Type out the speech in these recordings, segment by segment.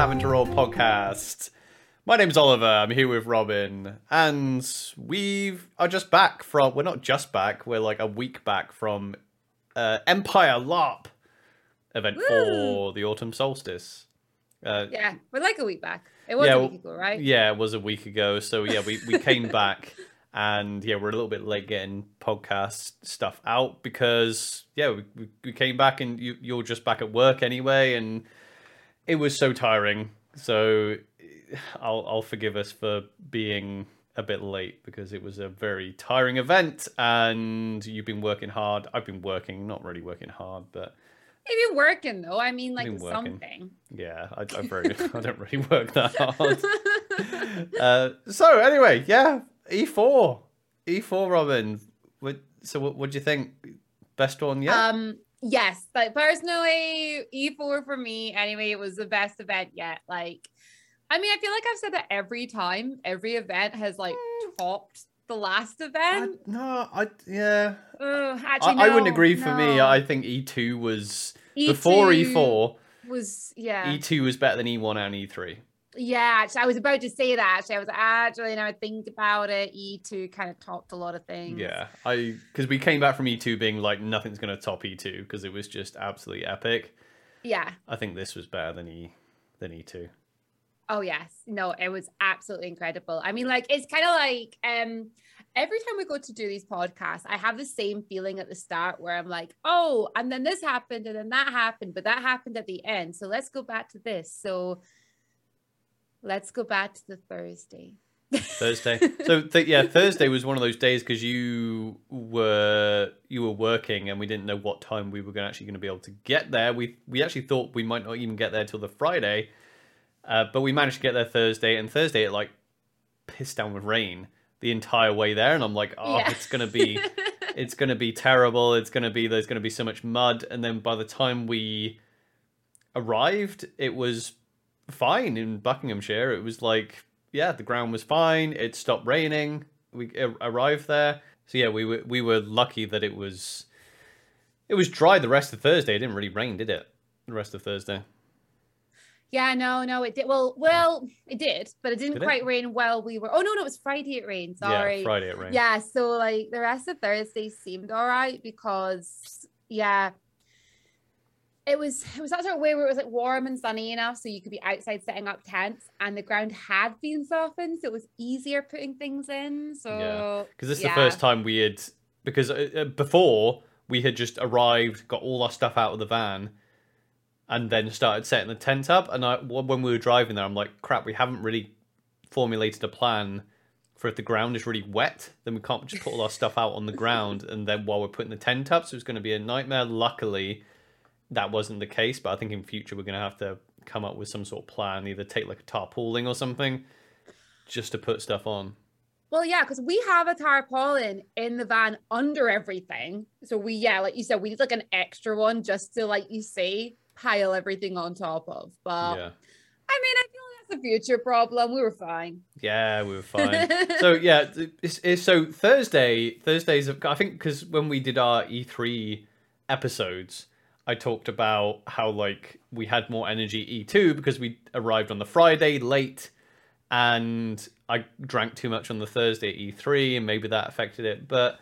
Having to Roll podcast. My name's Oliver. I'm here with Robyn, and we've are just back from. We're not just back. We're like a week back from uh, Empire LARP event Woo! for the autumn solstice. Uh, Yeah, we're like a week back. It was Yeah, a week ago, right? Yeah, it was a week ago. So yeah, we, we came back and yeah, we're a little bit late getting podcast stuff out because yeah, we, we, we came back and you you're just back at work anyway, and it was so tiring. So I'll I'll forgive us for being a bit late because it was a very tiring event and you've been working hard. I've been working, not really working hard, but Maybe working though, I mean, like something. yeah, I, I very I don't really work that hard. uh, so anyway, yeah, E4, E4, Robyn. What, so what what do you think? Best one yet? Um, yes, like personally, E4 for me, anyway, it was the best event yet. Like, I mean, I feel like I've said that every time, every event has like mm. topped the last I, event. no, I yeah. Ugh, I, actually, I wouldn't no, agree. For me. I think E2 was before E2 E4. was yeah. E2 was better than E1 and E E3. Yeah, I was about to say that. Actually, I was actually now I think about it. E2 kind of topped a lot of things. Yeah, I because we came back from E2 being like nothing's gonna top E2 because it was just absolutely epic. Yeah. I think this was better than E than E2. Oh yes. No, it was absolutely incredible. I mean, like it's kind of like um every time we go to do these podcasts, I have the same feeling at the start where I'm like, oh, and then this happened, and then that happened, but that happened at the end. So let's go back to this. So let's go back to the Thursday. Thursday. so th- yeah, Thursday was one of those days because you were you were working and we didn't know what time we were gonna, actually going to be able to get there. We we actually thought we might not even get there till the Friday, uh, but we managed to get there Thursday. And Thursday it like pissed down with rain the entire way there, and I'm like, oh, Yeah. it's gonna be it's gonna be terrible. It's gonna be there's gonna be so much mud, and then by the time we arrived, it was fine in Buckinghamshire. It was like, yeah, the ground was fine. It stopped raining. We arrived there, so yeah, we were we were lucky that it was it was dry the rest of Thursday. It didn't really rain, did it? The rest of Thursday. yeah, no, no, it did. Well, well, it did, but it didn't Did it? quite rain while we were. Oh no, no, it was Friday. It rained. Sorry. Yeah, Friday it rained. Yeah, so like the rest of Thursday seemed all right because yeah, it was it was that sort of way where it was like warm and sunny enough so you could be outside setting up tents and the ground had been softened so it was easier putting things in. So because this is yeah. the first time we had because uh, uh, before we had just arrived, got all our stuff out of the van, and then started setting the tent up. And I, when we were driving there, I'm like, crap, we haven't really formulated a plan for if the ground is really wet, then we can't just put all our stuff out on the ground, and then while we're putting the tent up, so it's going to be a nightmare. Luckily, that wasn't the case, but I think in future we're going to have to come up with some sort of plan, either take like a tarpaulin or something, just to put stuff on. Well, yeah, because we have a tarpaulin in the van under everything. So we, yeah, like you said, we need like an extra one just to, like you say, pile everything on top of. But yeah. I mean, I feel like that's a future problem. We were fine. Yeah, we were fine. so yeah, it's, it's so Thursday. Thursdays. I think because when we did our E3 episodes, I talked about how like we had more energy E2 because we arrived on the Friday late, and I drank too much on the Thursday at E3, and maybe that affected it. But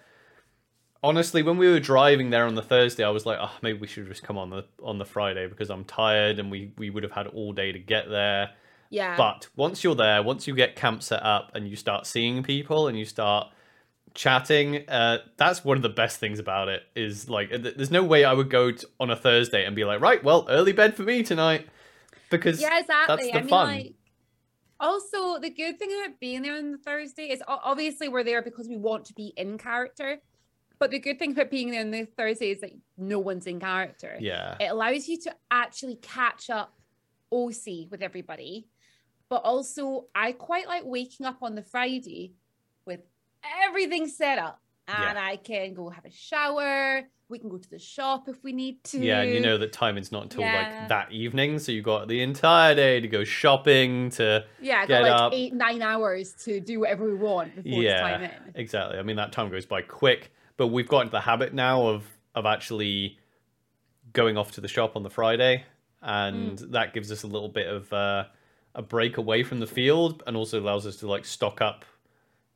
honestly, when we were driving there on the Thursday, I was like, oh, maybe we should just come on the on the Friday because I'm tired, and we we would have had all day to get there. yeah. But once you're there, once you get camp set up and you start seeing people and you start chatting, uh, that's one of the best things about it. Is like, th- there's no way I would go t- on a Thursday and be like, right, well, early bed for me tonight, because yeah, exactly. that's the I mean, fun. like, also the good thing about being there on the Thursday is obviously we're there because we want to be in character. But the good thing about being there on the Thursday is that no one's in character. yeah, It allows you to actually catch up OC with everybody. But also, I quite like waking up on the Friday with everything set up. And Yeah. I can go have a shower. We can go to the shop if we need to. yeah, and you know that timing's not until Yeah. like that evening, so you got the entire day to go shopping to Yeah, get got like up. eight, nine hours to do whatever we want before it's time yeah, in. exactly. I mean, that time goes by quick, but we've got into the habit now of of actually going off to the shop on the Friday and that gives us a little bit of uh, a break away from the field, and also allows us to like stock up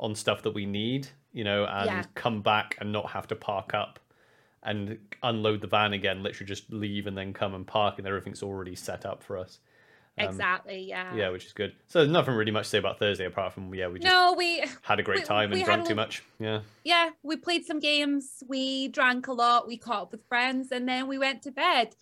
on stuff that we need, you know, and Yeah. come back and not have to park up and unload the van again. Literally just leave and then come and park, and everything's already set up for us. Um, exactly. Yeah. Yeah, which is good. So there's nothing really much to say about Thursday apart from yeah, we just No, we had a great we- time we and had drank too much. Yeah. yeah, we played some games, we drank a lot, we caught up with friends, and then we went to bed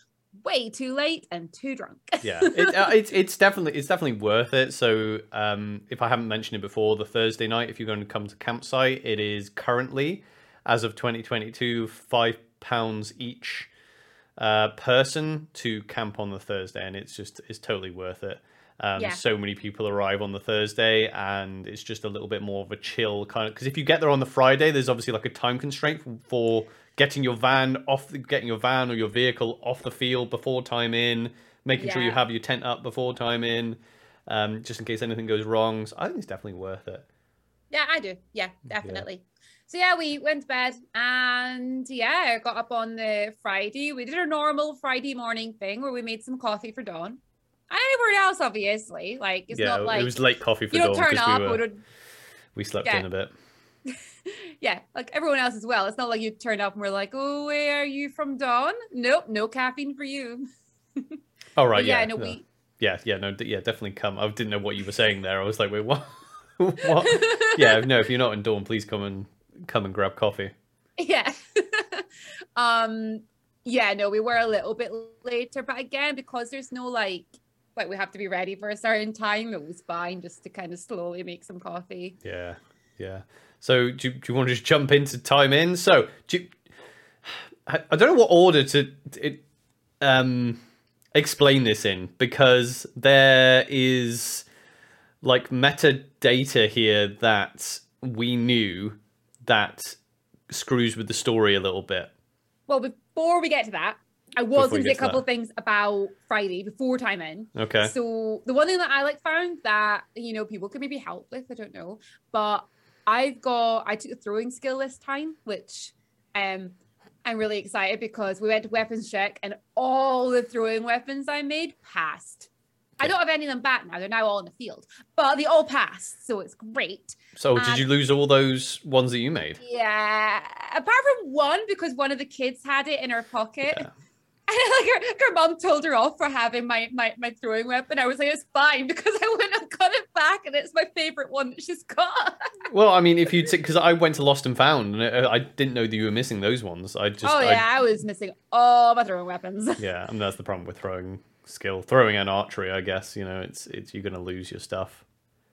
way too late and too drunk. yeah it, uh, it's it's definitely it's definitely worth it so um if i haven't mentioned it before the thursday night if you're going to come to campsite it is currently as of 2022 five pounds each uh person to camp on the thursday and it's just it's totally worth it um, Yeah. so many people arrive on the Thursday, and it's just a little bit more of a chill kind of. Because if you get there on the Friday, there's obviously like a time constraint for getting your van off, the, getting your van or your vehicle off the field before time in, making sure you have your tent up before time in, um, just in case anything goes wrong. So I think it's definitely worth it. Yeah, I do. Yeah, definitely. So yeah, we went to bed and yeah, got up on the Friday. We did our normal Friday morning thing where we made some coffee for Dawn. And everywhere else, obviously. Like it's yeah, not like it was late coffee for you don't dawn turn because up. we, We were, don't, we slept Yeah. in a bit. yeah, like everyone else as well. It's not like you turn up and we're like, oh, where are you from Dawn? Nope, no caffeine for you. All right, yeah, yeah, no, no. we yeah, yeah, no, yeah, definitely come. I didn't know what you were saying there. I was like, wait, what? what? yeah, no, if you're not in Dawn, please come and come and grab coffee. yeah um yeah no we were a little bit later but again because there's no like like we have to be ready for a certain time it was fine just to kind of slowly make some coffee Yeah, yeah. So do, you- do you want to just jump into time in? So do you, I, don't know what order to it, um explain this in because there is like metadata here that we knew that screws with the story a little bit. well before we get to that i was going to say a couple things about friday before time in Okay. So the one thing that I like found that you know people could maybe help with, I don't know, but I've got I took a throwing skill this time, which um I'm really excited because we went to weapons check and all the throwing weapons I made passed. I don't have any of them back now; they're now all in the field, but they all passed, so it's great. So did you lose all those ones that you made? Yeah, apart from one because one of the kids had it in her pocket. Yeah. And like her, her mom told her off for having my, my my throwing weapon. I was like, it's fine because I wouldn't have got it back, and it's my favorite one that she's got. Well, I mean, if you take because I went to Lost and Found and I, I didn't know that you were missing those ones. I just oh I- yeah, I was missing all my throwing weapons. yeah, and that's the problem with throwing skill, throwing and archery. I guess you know it's it's you're gonna lose your stuff.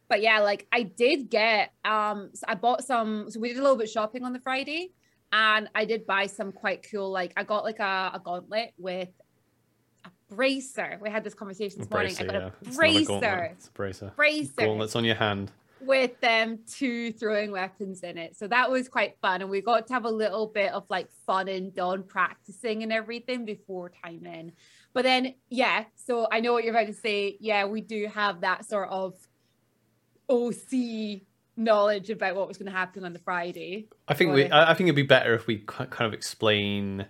But yeah, like I did get um so I bought some so we did a little bit shopping on the Friday and I did buy some quite cool like I got like a, a gauntlet with bracer. We had this conversation this morning. I got yeah. a It's not a bracer. It's a bracer. Bracer. Gauntlet's on your hand. with them two throwing weapons in it. So that was quite fun. And we got to have a little bit of like fun and Dawn practicing and everything before time in. But then, yeah, so I know what you're about to say. Yeah, we do have that sort of OC knowledge about what was going to happen on the Friday. I think we. I I think it'd be better if we kind of explain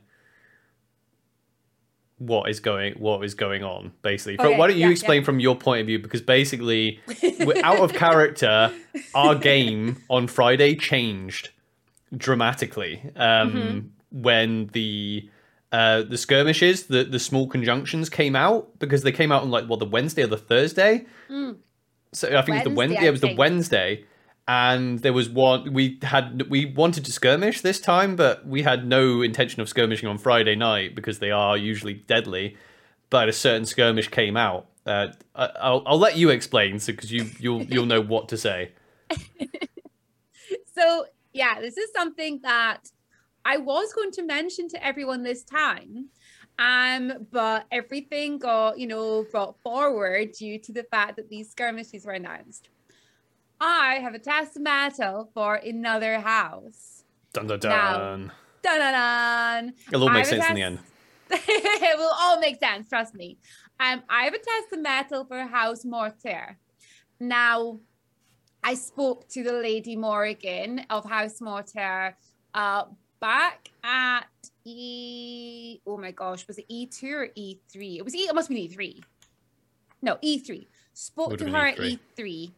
what is going what is going on basically. Okay, Why don't you yeah, yeah. explain from your point of view? Because basically, we're out of character. Our game on Friday changed dramatically um, Mm-hmm. when the uh, the skirmishes, the the small conjunctions came out because they came out on like what the Wednesday or the Thursday. Mm. So I think it was the Wednesday, Wednesday. It was the. Wednesday, and there was one we had. We wanted to skirmish this time, but we had no intention of skirmishing on Friday night because they are usually deadly. But a certain skirmish came out. Uh, I'll I'll let you explain, so because you you'll you'll know what to say. so yeah, this is something that I was going to mention to everyone this time. Um, but everything got, you know, brought forward due to the fact that these skirmishes were announced. I have a testamental for another house. Dun dun Now- dun. Dun dun dun. It'll all make sense in the end. it will all make sense, trust me. Um, I have a testamental for House Mortier. Now, I spoke to the Lady Morrigan of House Mortier uh, back at E. Oh my gosh, was it E2 or E3? It was E. It must be E3. No, E3. Spoke Would to her been at E3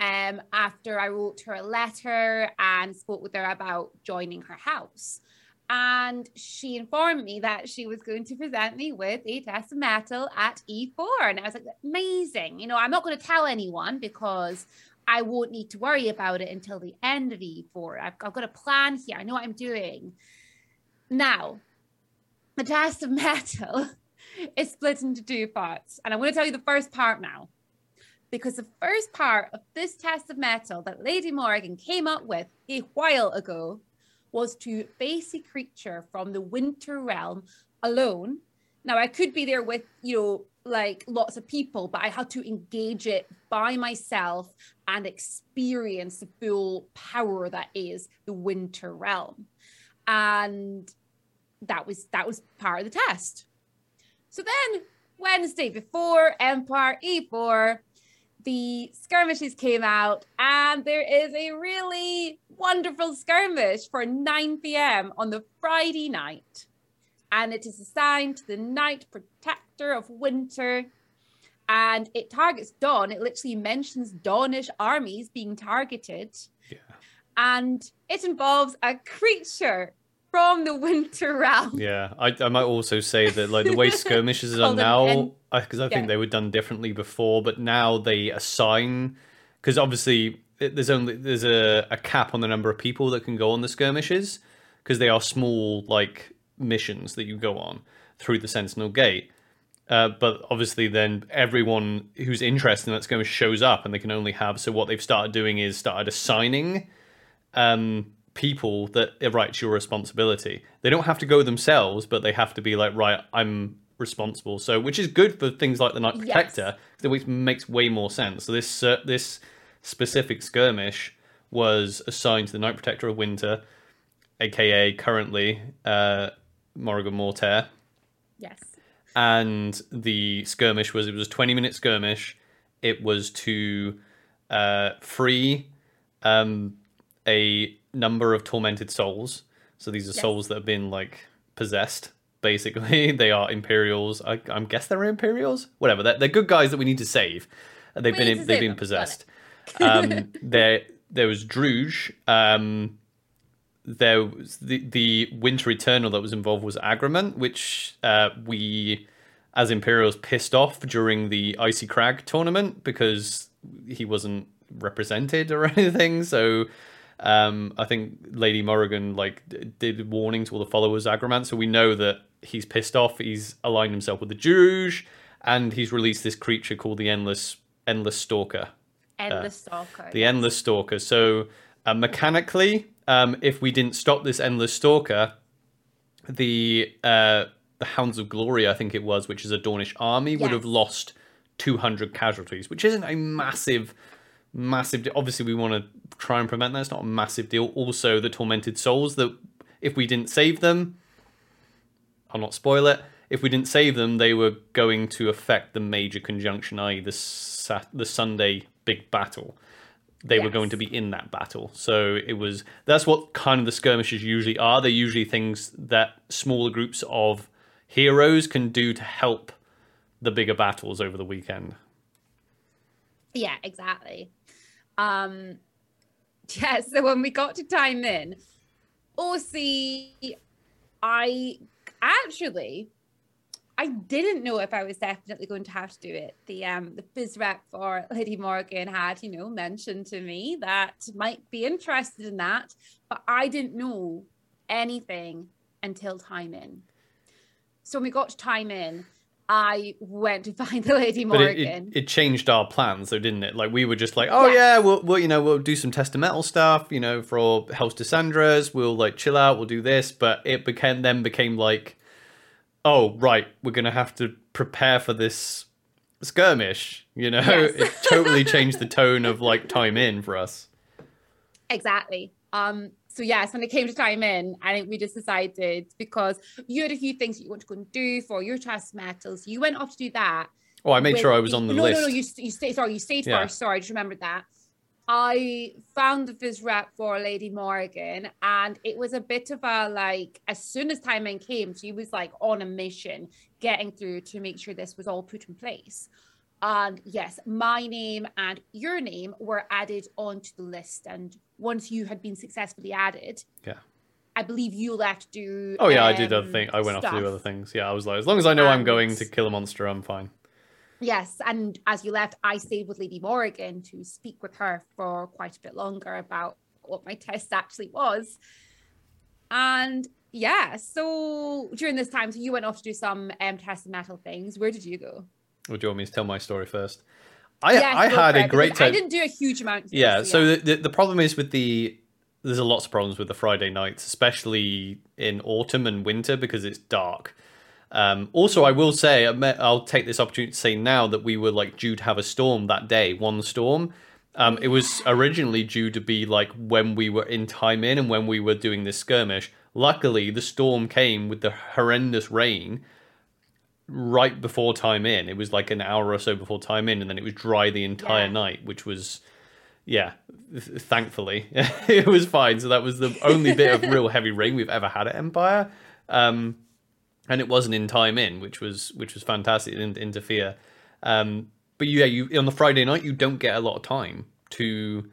um, after I wrote her a letter and spoke with her about joining her house. And she informed me that she was going to present me with a test of mettle at E4. And I was like, amazing. You know, I'm not going to tell anyone because I won't need to worry about it until the end of E4. I've, I've got a plan here. I know what I'm doing. Now, the test of metal is split into two parts. And I'm going to tell you the first part now. Because the first part of this test of mettle that Lady Morgan came up with a while ago was to face a creature from the winter realm alone. Now, I could be there with, you know, like lots of people, but I had to engage it by myself and experience the full power that is the winter realm. And that was that was part of the test. So then Wednesday before Empire E4, the skirmishes came out, and there is a really wonderful skirmish for 9 p.m. on the Friday night. And it is assigned to the Night Protector of Winter. And it targets Dawn. It literally mentions Dawnish armies being targeted. Yeah. And it involves a creature from the Winter Realm. Yeah, I, I might also say that like the way skirmishes are now, because I, think yeah. they were done differently before, but now they assign because obviously it, there's only there's a, a cap on the number of people that can go on the skirmishes because they are small like missions that you go on through the Sentinel Gate. Uh, but obviously, then everyone who's interested in that skirmish shows up, and they can only have. So what they've started doing is started assigning um, people that right, it's your responsibility. They don't have to go themselves, but they have to be like, right, I'm responsible. So which is good for things like the Night Yes. Protector, which makes way more sense. So this uh, this specific skirmish was assigned to the Night Protector of Winter, aka currently uh, Morrigan Mortier Yes. and the skirmish was it was a 20 minute skirmish it was to uh, free um, a number of tormented souls. So these are Yes. souls that have been like possessed basically. They are imperials. I, I guess they're imperials? Whatever. They're, they're good guys that we need to save. They've We been they've been them. Possessed. um, there there was Druj um, there was the the winter eternal that was involved was Agramant which uh, we as imperials pissed off during the icy crag tournament because he wasn't represented or anything. So um, i think lady morrigan like did warning to all the followers of Agramant so we know that he's pissed off he's aligned himself with the Druj, and he's released this creature called the endless endless stalker Endless Stalker. the endless stalker. So uh, mechanically, um, if we didn't stop this endless stalker, the uh, the Hounds of Glory, I think it was, which is a Dawnish army, would have lost 200 casualties, which isn't a massive, massive. Obviously, we want to try and prevent that. It's not a massive deal. Also, the tormented souls that if we didn't save them, I'll not spoil it. If we didn't save them, they were going to affect the major conjunction, i.e., the Sat- the Sunday big battle. They were going to be in that battle, so it was. That's what kind of the skirmishes usually are. They're usually things that smaller groups of heroes can do to help the bigger battles over the weekend. Yeah, exactly. Um, yeah, so when we got to time in, OC, I actually I didn't know if I was definitely going to have to do it. The um the biz rep for Lady Morgan had, you know, mentioned to me that might be interested in that, but I didn't know anything until time in. So when we got to time in, I went to find the Lady Morgan. it, it, it changed our plans, though, didn't it? Like we were just like, oh Yes. yeah, we'll, we'll you know we'll do some test of mettle stuff, you know, for House Descendras. We'll like chill out. We'll do this, but it became then became like, oh right, we're gonna have to prepare for this skirmish. You know, Yes. it totally changed the tone of like time in for us. Exactly. Um, so yes, when it came to time in, I think we just decided because you had a few things that you want to go and do for your trust metals. You went off to do that. Oh, I made with sure I was on the no, list. No, no, you, you stayed. Sorry, you stayed Yeah. first. Sorry, I just remembered that. I found the Viz rep for Lady Morgan, and it was a bit of a like, as soon as time in came, she was like on a mission getting through to make sure this was all put in place. And yes, my name and your name were added onto the list. And once you had been successfully added, Yeah. I believe you left to do. Oh yeah, I did other um, thing. I went off to do other things. Yeah, I was like, as long as I know I'm going to kill a monster, I'm fine. Yes, and as you left, I stayed with Lady Morgan to speak with her for quite a bit longer about what my test actually was. And yeah, so during this time, so you went off to do some um, test and metal things. Where did you go? Or do you want me to tell my story first? I I had a great time. I didn't do a huge amount. Yeah, so the, the the problem is with the there's a lots of problems with the Friday nights, especially in autumn and winter because it's dark. Um, also, I will say, I'll take this opportunity to say now that we were like due to have a storm that day, one storm. Um, it was originally due to be like when we were in time in and when we were doing this skirmish. Luckily, the storm came with the horrendous rain right before time in. It was like an hour or so before time in, and then it was dry the entire Yeah. night, which was, yeah, th- thankfully it was fine. So that was the only bit of real heavy rain we've ever had at Empire, um, and it wasn't in time in, which was which was fantastic. It didn't interfere. Um, but yeah, you on the Friday night you don't get a lot of time to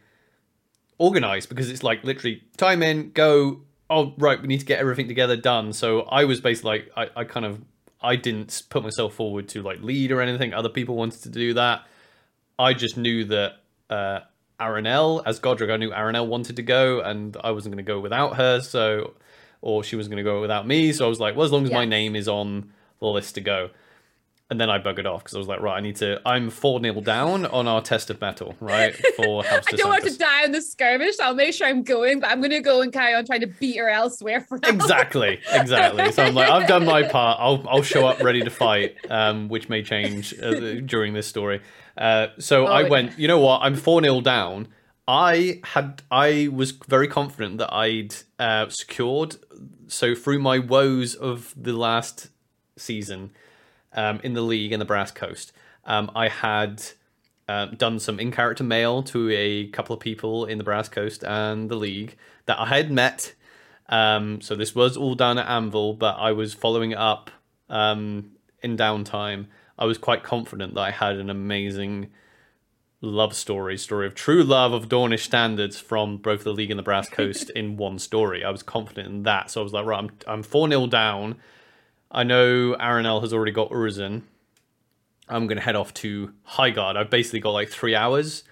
organize because it's like literally time in, go. Oh right, we need to get everything together, done. So I was basically like I, I kind of I didn't put myself forward to like lead or anything. Other people wanted to do that. I just knew that uh, Aranel, as Godric, I knew Aranel wanted to go, and I wasn't going to go without her. So, or she was going to go without me. So I was like, well, as long as my name is on the list to go. And then I buggered off because I was like, right, I need to. I'm four nil down on our test of mettle, right? For House I don't want to die in the skirmish. I'll make sure I'm going, but I'm going to go and carry on trying to beat her elsewhere for now. exactly exactly so i'm like i've done my part i'll i'll show up ready to fight um which may change uh, during this story uh so Oh, i yeah. went you know what i'm 4 0 down i had i was very confident that i'd uh secured so through my woes of the last season um in the league in the brass coast um i had um, done some in character mail to a couple of people in the Brass Coast and the League that I had met. Um, so this was all done at Anvil, but I was following it up um, in downtime. I was quite confident that I had an amazing love story, story of true love of Dawnish standards from both the League and the Brass Coast in one story. I was confident in that, so I was like, right, I'm I'm four 0 down. I know Aranel has already got Urizen. I'm going to head off to Highguard. I've basically got like three hours,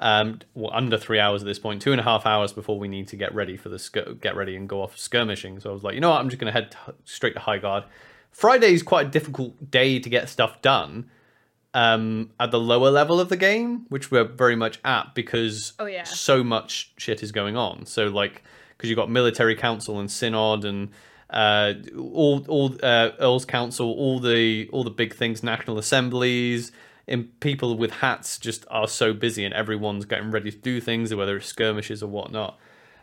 um, well, under three hours at this point, two and a half hours before we need to get ready for the skir- get ready and go off skirmishing. So I was like, you know what, I'm just going to head straight to Highguard. Friday is quite a difficult day to get stuff done um, at the lower level of the game, which we're very much at because Oh, yeah. so much shit is going on. So like, because you've got military council and synod and uh, all all uh, Earl's Council, all the all the big things, national assemblies, and people with hats just are so busy, and everyone's getting ready to do things, whether it's skirmishes or whatnot.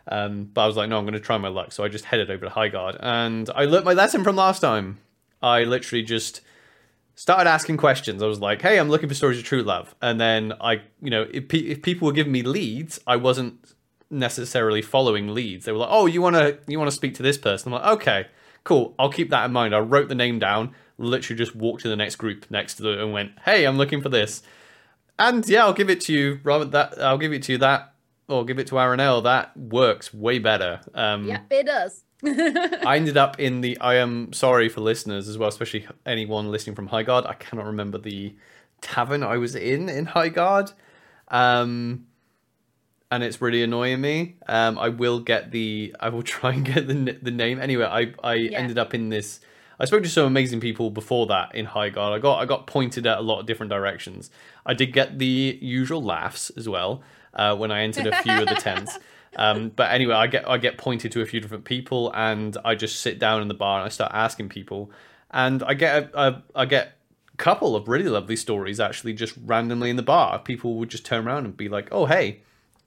Um, but I was like, no, I'm going to try my luck, so I just headed over to Highguard, and I learnt my lesson from last time. I literally just started asking questions. I was like, "Hey, I'm looking for stories of true love," and then I, you know, if, pe- if people were giving me leads, I wasn't necessarily following leads. They were like, "Oh, you want to you want to speak to this person?" I'm like, "Okay, cool. I'll keep that in mind." I wrote the name down. Literally, just walked to the next group next to the and went, "Hey, I'm looking for this." And yeah, I'll give it to you, Robert. That I'll give it to you. That or give it to Aranel. That works way better. Um, Yep, it does. I ended up in the. I am sorry for listeners as well, especially anyone listening from Highguard. I cannot remember the tavern I was in in Highguard, um, and it's really annoying me. Um, I will get the. I will try and get the the name. Anyway, I I ended up in this. I spoke to some amazing people before that in Highguard. I got I got pointed at a lot of different directions. I did get the usual laughs as well uh, when I entered a few of the tents. Um, but anyway, I get I get pointed to a few different people, and I just sit down in the bar and I start asking people, and I get a, a I get a couple of really lovely stories actually just randomly in the bar. People would just turn around and be like, "Oh hey,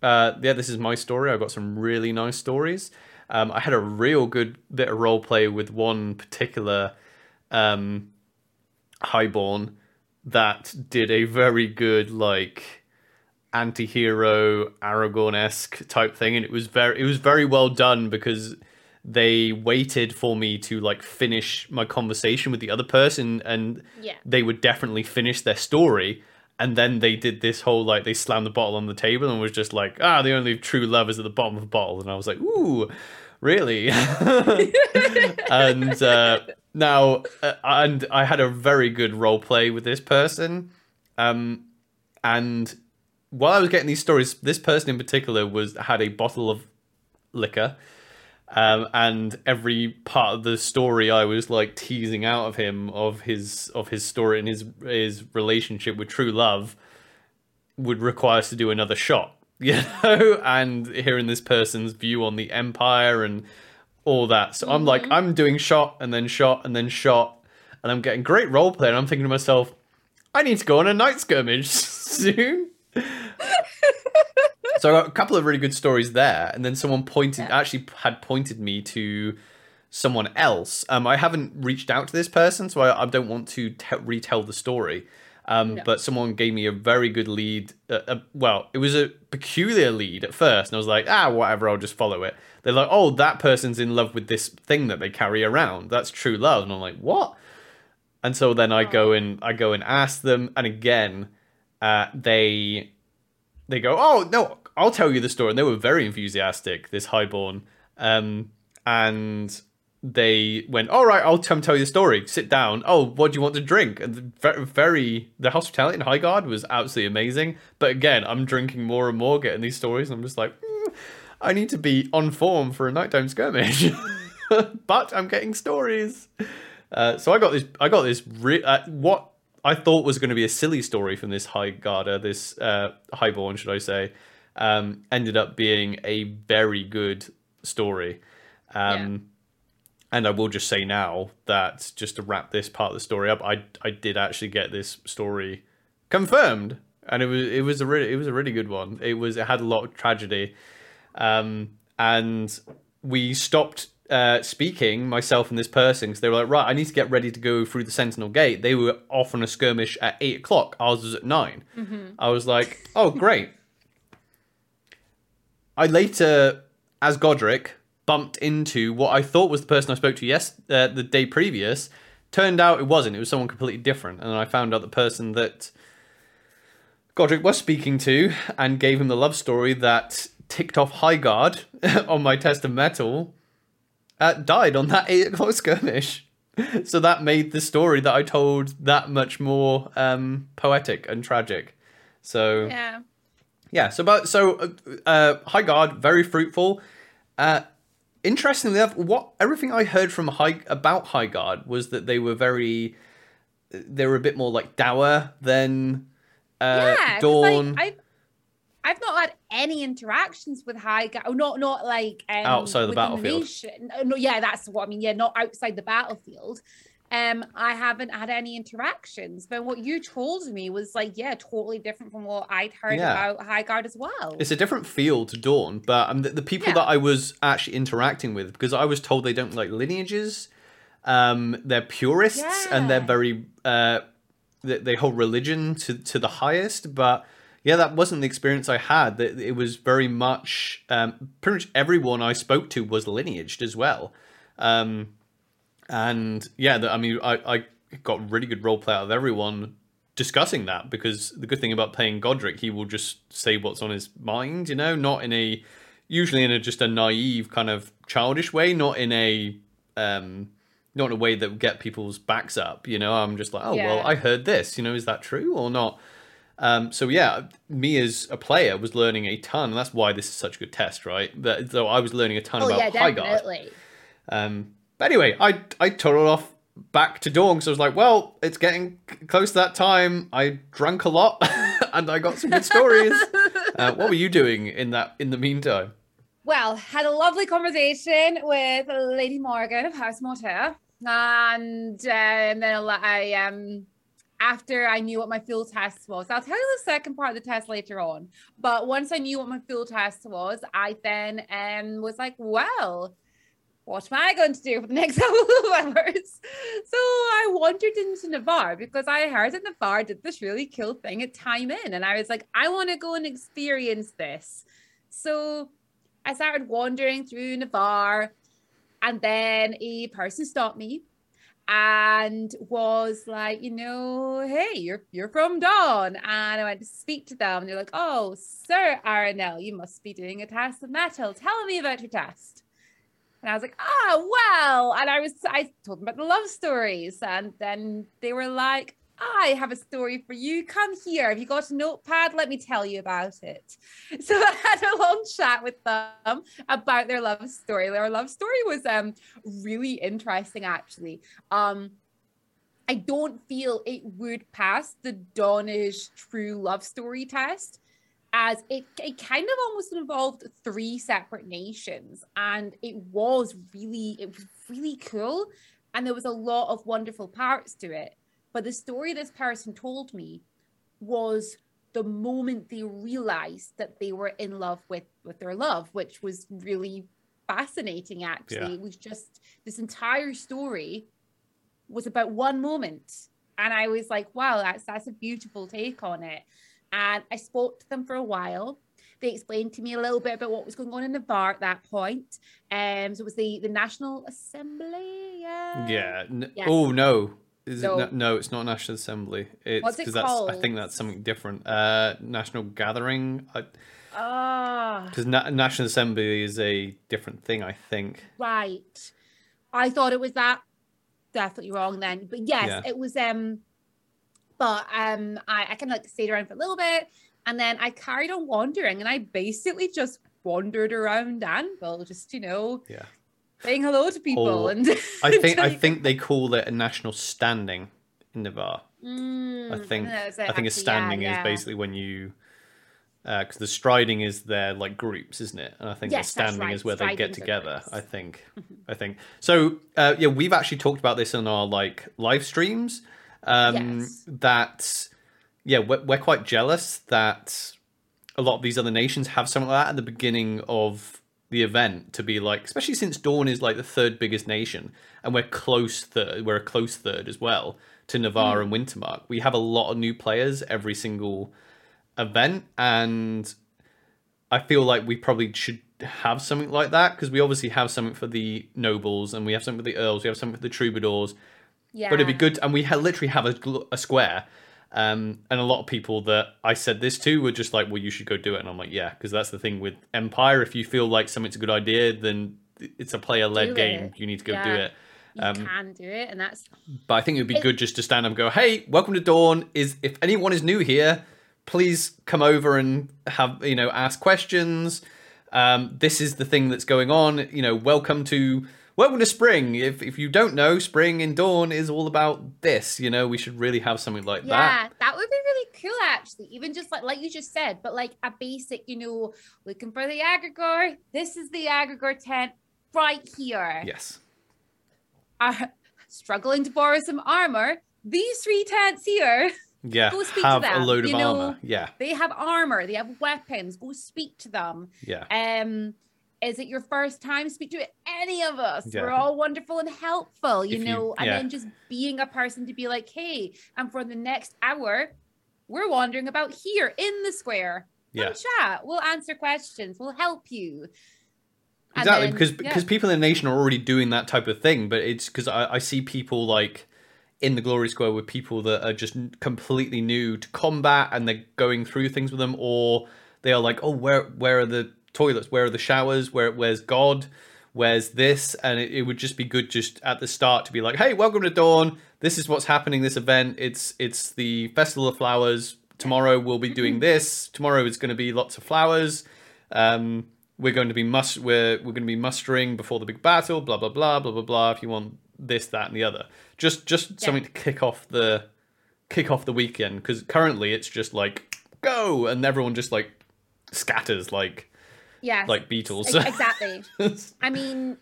uh, yeah, this is my story. I've got some really nice stories." Um, I had a real good bit of role play with one particular um, highborn that did a very good like anti-hero Aragorn-esque type thing, and it was very it was very well done because they waited for me to like finish my conversation with the other person and Yeah. they would definitely finish their story and then they did this whole like they slammed the bottle on the table and was just like ah the only true love is at the bottom of the bottle. And i was like ooh really? And uh, now uh, and i had a very good role play with this person um and while i was getting these stories this person in particular was had a bottle of liquor um, and every part of the story I was like teasing out of him of his of his story and his his relationship with true love would require us to do another shot, you know, and hearing this person's view on the empire and all that. So I'm like, I'm doing shot and then shot and then shot, and I'm getting great role play, and I'm thinking to myself, I need to go on a night skirmish soon. so I got a couple of really good stories there, and then someone pointed Yeah. actually had pointed me to someone else. Um, I haven't reached out to this person, so I, I don't want to te- retell the story. Um, No. But someone gave me a very good lead. Uh, uh, well, it was a peculiar lead at first, and I was like, ah, whatever, I'll just follow it. They're like, oh, that person's in love with this thing that they carry around. That's true love, and I'm like, what? And so then I go and I go and ask them, and again, uh, they they go, "Oh no, I'll tell you the story." And they were very enthusiastic. This highborn, um, and they went, "All right, I'll come tell you the story. Sit down. Oh, what do you want to drink?" And the very, the hospitality in Highguard was absolutely amazing. But again, I'm drinking more and more, getting these stories, and I'm just like, "Hmm, I need to be on form for a nighttime skirmish. but I'm getting stories. Uh, so I got this. I got this. Re- uh, what I thought was going to be a silly story from this Highguarder, this uh, highborn, should I say, um, ended up being a very good story. Um, And I will just say now that just to wrap this part of the story up, I I did actually get this story confirmed, and it was it was a really it was a really good one. It was it had a lot of tragedy, um, and we stopped uh, speaking myself and this person because they were like, right, I need to get ready to go through the Sentinel Gate. They were off on a skirmish at eight o'clock. Ours was at 9 I was like, oh great. I later, as Godric, bumped into what I thought was the person I spoke to yes uh, the day previous. Turned out it wasn't. It was someone completely different, and then I found out the person that Godric was speaking to and gave him the love story that ticked off Highguard on my test of mettle uh, died on that eight o'clock skirmish. So that made the story that I told that much more um, poetic and tragic. So Yeah. Yeah, so but so uh, uh, Highguard very fruitful. Uh, interestingly enough, what everything I heard from High about Highguard was that they were very, they were a bit more like dour than uh, yeah, Dawn. Like, I've, I've not had any interactions with Highguard. Oh, not not like um, Outside the battlefield. No, no, yeah, that's what I mean. Yeah, not outside the battlefield. Um, I haven't had any interactions, but what you told me was like, yeah, totally different from what I'd heard Yeah. about Highguard as well. It's a different feel to Dawn, but um, the, the people Yeah. that I was actually interacting with, because I was told they don't like lineages, um, they're purists and they're very uh, they, they hold religion to to the highest. But yeah, that wasn't the experience I had. It was very much um, pretty much everyone I spoke to was lineaged as well. Um, and yeah, the, I mean, I, I got really good role play out of everyone discussing that because the good thing about playing Godric, he will just say what's on his mind, you know, not in a usually in a just a naive kind of childish way, not in a um not in a way that would get people's backs up, you know. I'm just like, oh well, I heard this, you know, is that true or not? Um, so yeah, me as a player was learning a ton, and that's why this is such a good test, right? That so I was learning a ton oh about yeah, Highguard. definitely. Um, but anyway, I I totaled off back to Dawn because I was like, well, it's getting close to that time. I drank a lot and I got some good stories. Uh, what were you doing in that in the meantime? Well, had a lovely conversation with Lady Morgan of House Motel, and, uh, and then I um after I knew what my full test was, I'll tell you the second part of the test later on. But once I knew what my full test was, I then um was like, well, what am I going to do for the next couple of hours? So I wandered into Navarr because I heard that Navarr did this really cool thing at Time In. And I was like, I want to go and experience this. So I started wandering through Navarr. And then a person stopped me and was like, you know, hey, you're you're from Dawn. And I went to speak to them. And they're like, oh, Sir Aranel, you must be doing a task of metal. Tell me about your test. And I was like, oh, well. And I was, I told them about the love stories. And then they were like, I have a story for you. Come here. Have you got a notepad? Let me tell you about it. So I had a long chat with them about their love story. Their love story was um really interesting, actually. Um, I don't feel it would pass the Dawnish true love story test as it, it kind of almost involved three separate nations and it was really it was really cool and there was a lot of wonderful parts to it. But the story this person told me was the moment they realized that they were in love with with their love which was really fascinating actually. Yeah. it was just this entire story was about one moment and i was like wow that's that's a beautiful take on it and I spoke to them for a while. They explained to me a little bit about what was going on in Navarr at that point. Um, so it was the the National Assembly. Yeah. Yeah. N- yes. Oh no. Is no. it no? It's not National Assembly. It's because it I think that's something different. Uh, National Gathering. Ah. Because Na- National Assembly is a different thing, I think. Right. I thought it was that. Definitely wrong then, but yes, yeah. it was. Um, but um, I, I kind of like stayed around for a little bit, and then I carried on wandering, and I basically just wandered around Anvil, just you know, yeah, saying hello to people. Or, and I think I think they call it a national standing in Navarr. Mm, I think I, I think a standing yeah, yeah. is basically when you because uh, the striding is their like groups, isn't it? And I think yes, the standing right. is where they get together. I think, I think. So uh, yeah, we've actually talked about this in our like live streams um, yes. That, yeah, we're, we're quite jealous that a lot of these other nations have something like that at the beginning of the event to be like, especially since Dawn is like the third biggest nation, and we're close third, we're a close third as well to Navarr mm. and Wintermark. We have a lot of new players every single event, and I feel like we probably should have something like that because we obviously have something for the nobles and we have something for the earls, we have something for the troubadours, yeah. But it'd be good, and we ha- literally have a, a square. Um, and a lot of people that I said this to were just like, "Well, you should go do it," and I'm like, "Yeah," because that's the thing with Empire. If you feel like something's a good idea, then it's a player-led game. You need to go yeah. do it. Um, you can do it, and that's. But I think it would be it... good just to stand up and go, "Hey, welcome to Dawn. Is if anyone is new here, please come over and have you know ask questions. Um, this is the thing that's going on. You know, welcome to." Welcome to spring. If if you don't know, spring in Dawn is all about this. You know, we should really have something like yeah, that. Yeah, that would be really cool, actually. Even just like like you just said, but like a basic, you know, looking for the Agregor. This is the Agregor tent right here. Yes. Are struggling to borrow some armor. These three tents here. Yeah, go speak have to them. a load of you know, armor. Yeah, they have armor. They have weapons. Go speak to them. Yeah. Um is it your first time speak to any of us? Yeah. we're all wonderful and helpful you if know? You, and then just being a person to be like hey and for the next hour we're wandering about here in the square. Yeah. chat. We'll answer questions. We'll help you. Exactly then, because yeah. because people in the nation are already doing that type of thing but it's because I, I see people like in the glory square with people that are just completely new to combat and they're going through things with them or they are like oh where where are the toilets? Where are the showers? Where where's God? Where's this? And it, it would just be good just at the start to be like, hey, welcome to Dawn. This is what's happening. This event. It's it's the Festival of Flowers. Tomorrow we'll be doing this. Tomorrow is going to be lots of flowers. Um, we're going to be mus- we're we're going to be mustering before the big battle. Blah blah blah blah blah blah. If you want this, that, and the other, just just yeah. something to kick off the kick off the weekend because currently it's just like go and everyone just like scatters like yeah like beatles. Exactly. I mean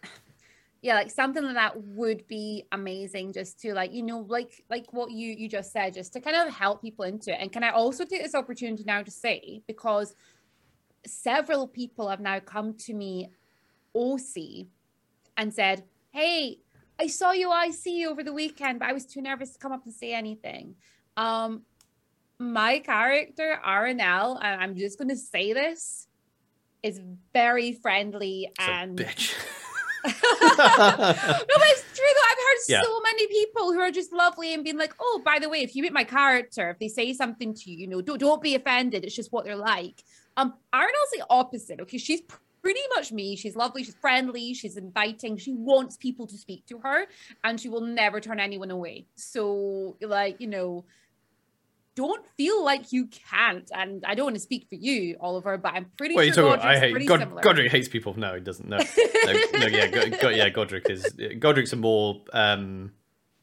yeah like something like that would be amazing just to like you know like like what you you just said just to kind of help people into it. And can i also take this opportunity now to say because several people have now come to me oc and said, Hey, I saw you IC over the weekend, but I was too nervous to come up and say anything. Um, my character, Aranel, and I'm just going to say this, is very friendly It's and. bitch. no, but it's true though. I've heard Yeah. so many people who are just lovely and being like, "Oh, by the way, if you meet my character, if they say something to you, you know, don't don't be offended. It's just what they're like." Um, Aranel's the opposite. Okay, she's pretty much me. She's lovely. She's friendly. She's inviting. She wants people to speak to her, and she will never turn anyone away. So, like, you know. Don't feel like you can't, and I don't want to speak for you, Oliver, but I'm pretty you sure talking about? I hate pretty God, similar. Godric hates people. No, he doesn't. No, no, no yeah, God, God, yeah. Godric is Godric's a more um,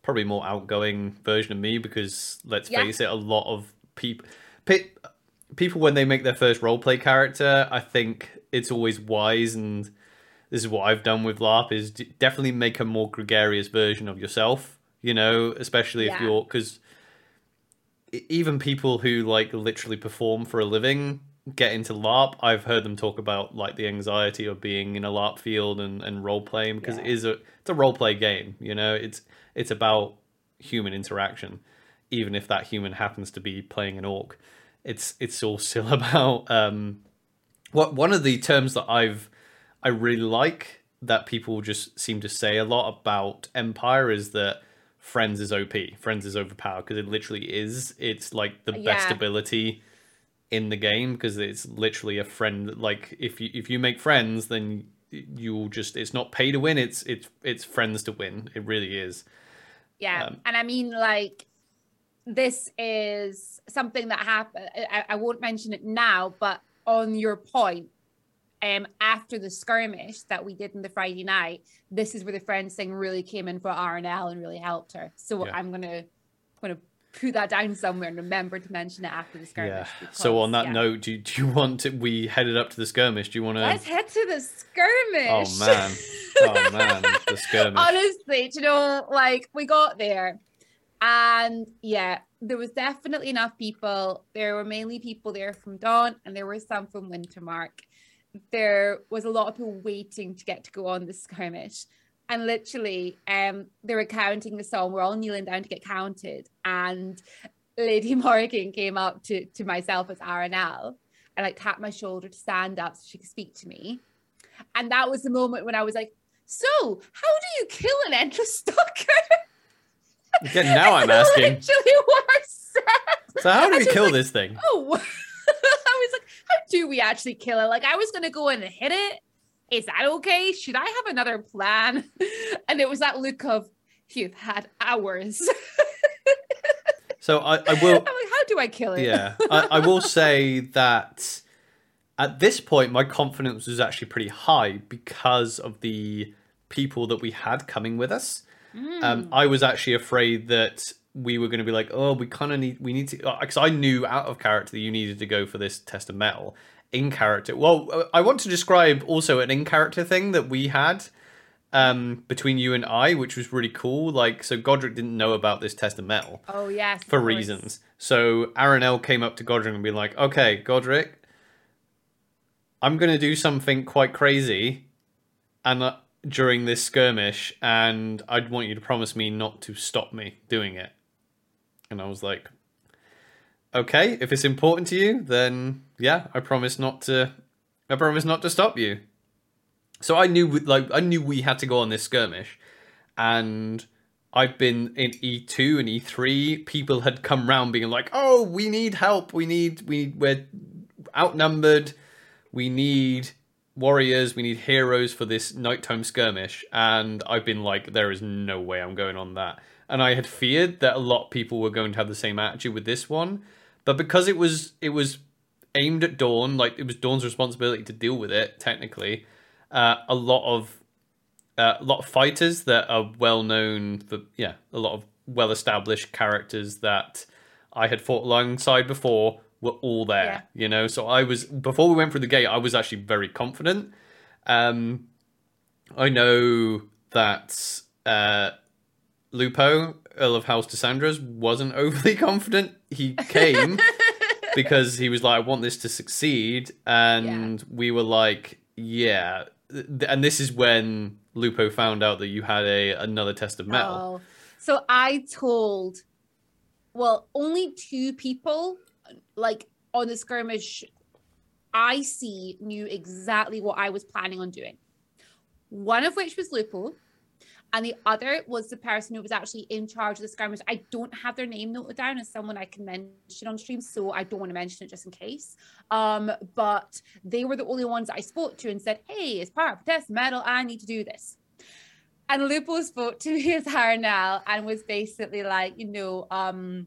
probably more outgoing version of me because let's Yeah. face it, a lot of people, pe- people when they make their first roleplay character, I think it's always wise and this is what I've done with LARP is d- definitely make a more gregarious version of yourself. You know, especially if Yeah. you're because even people who like literally perform for a living get into LARP. I've heard them talk about like the anxiety of being in a LARP field and, and role playing because it Yeah. is a it's a role play game. You know, it's it's about human interaction, even if that human happens to be playing an orc. It's it's all still about um, what one of the terms that I've I really like that people just seem to say a lot about Empire is that Friends is OP. Friends is overpowered because it literally is. It's like the best ability in the game because it's literally a friend. Like if you if you make friends, then you'll just it's not pay to win. It's it's it's friends to win. It really is. Yeah. Um, and I mean, like, this is something that happened. I, I won't mention it now, but on your point, um, after the skirmish that we did in the Friday night, this is where the friends thing really came in for Aranel and really helped her. So Yeah. I'm gonna gonna put that down somewhere and remember to mention it after the skirmish. Yeah. So on that yeah. note, do, do you want to? We headed up to the skirmish. Do you want to? let's head to the skirmish. Oh man. Oh man. The skirmish. honestly, do you know, like we got there, and yeah, there was definitely enough people. There were mainly people there from Dawn, and there were some from Wintermark. There was a lot of people waiting to get to go on the skirmish, and literally, um, they were counting the song. We're all kneeling down to get counted, and Lady Morgan came up to to myself as Aranel and like tapped my shoulder to stand up so she could speak to me. And that was the moment when I was like, so, how do you kill an endless stalker? Again, now I'm asking. Literally what I said. So how do we kill like, this thing? Oh, I was like, how do we actually kill it? Like, I was gonna go in and hit it. Is that okay? Should I have another plan? And it was that look of you've had hours. So I, I will. like, how do I kill it? Yeah, I, I will say that at this point, my confidence was actually pretty high because of the people that we had coming with us. Um, I was actually afraid that we were going to be like, oh, we kind of need, we need to, because I knew out of character that you needed to go for this test of mettle. In character, well, uh, I want to describe also an in character thing that we had um, between you and I, which was really cool. Like, so Godric didn't know about this test of mettle Oh yes. for reasons. So Aranel came up to Godric and be like, "Okay, Godric, I'm gonna do something quite crazy, and uh, during this skirmish, and I'd want you to promise me not to stop me doing it." And I was like, "Okay, if it's important to you, then yeah, I promise not to. I promise not to stop you." So I knew, like, I knew we had to go on this skirmish, and I've been in E2 and E3. People had come round being like, "Oh, we need help. We need we need, we're outnumbered. We need warriors. We need heroes for this nighttime skirmish." And I've been like, "There is no way I'm going on that." And I had feared that a lot of people were going to have the same attitude with this one, but because it was it was aimed at Dawn, like it was Dawn's responsibility to deal with it. Technically, uh, a lot of uh, a lot of fighters that are well known for yeah a lot of well established characters that I had fought alongside before were all there Yeah. you know so I was before we went through the gate I was actually very confident um I know that uh Lupo Earl of House Desandras wasn't overly confident he came because he was like, I want this to succeed. And we were like, yeah. And this is when Lupo found out that you had a another test of mettle. Oh. So I told, well, only two people, like on the skirmish, I see knew exactly what I was planning on doing. One of which was Lupo, and the other was the person who was actually in charge of the skirmish. I don't have their name noted down as someone I can mention on stream, so I don't want to mention it just in case. Um, but they were the only ones I spoke to and said, "Hey, as part of test mettle. I need to do this." And Lupo spoke to me as Aranel and was basically like, you know, um,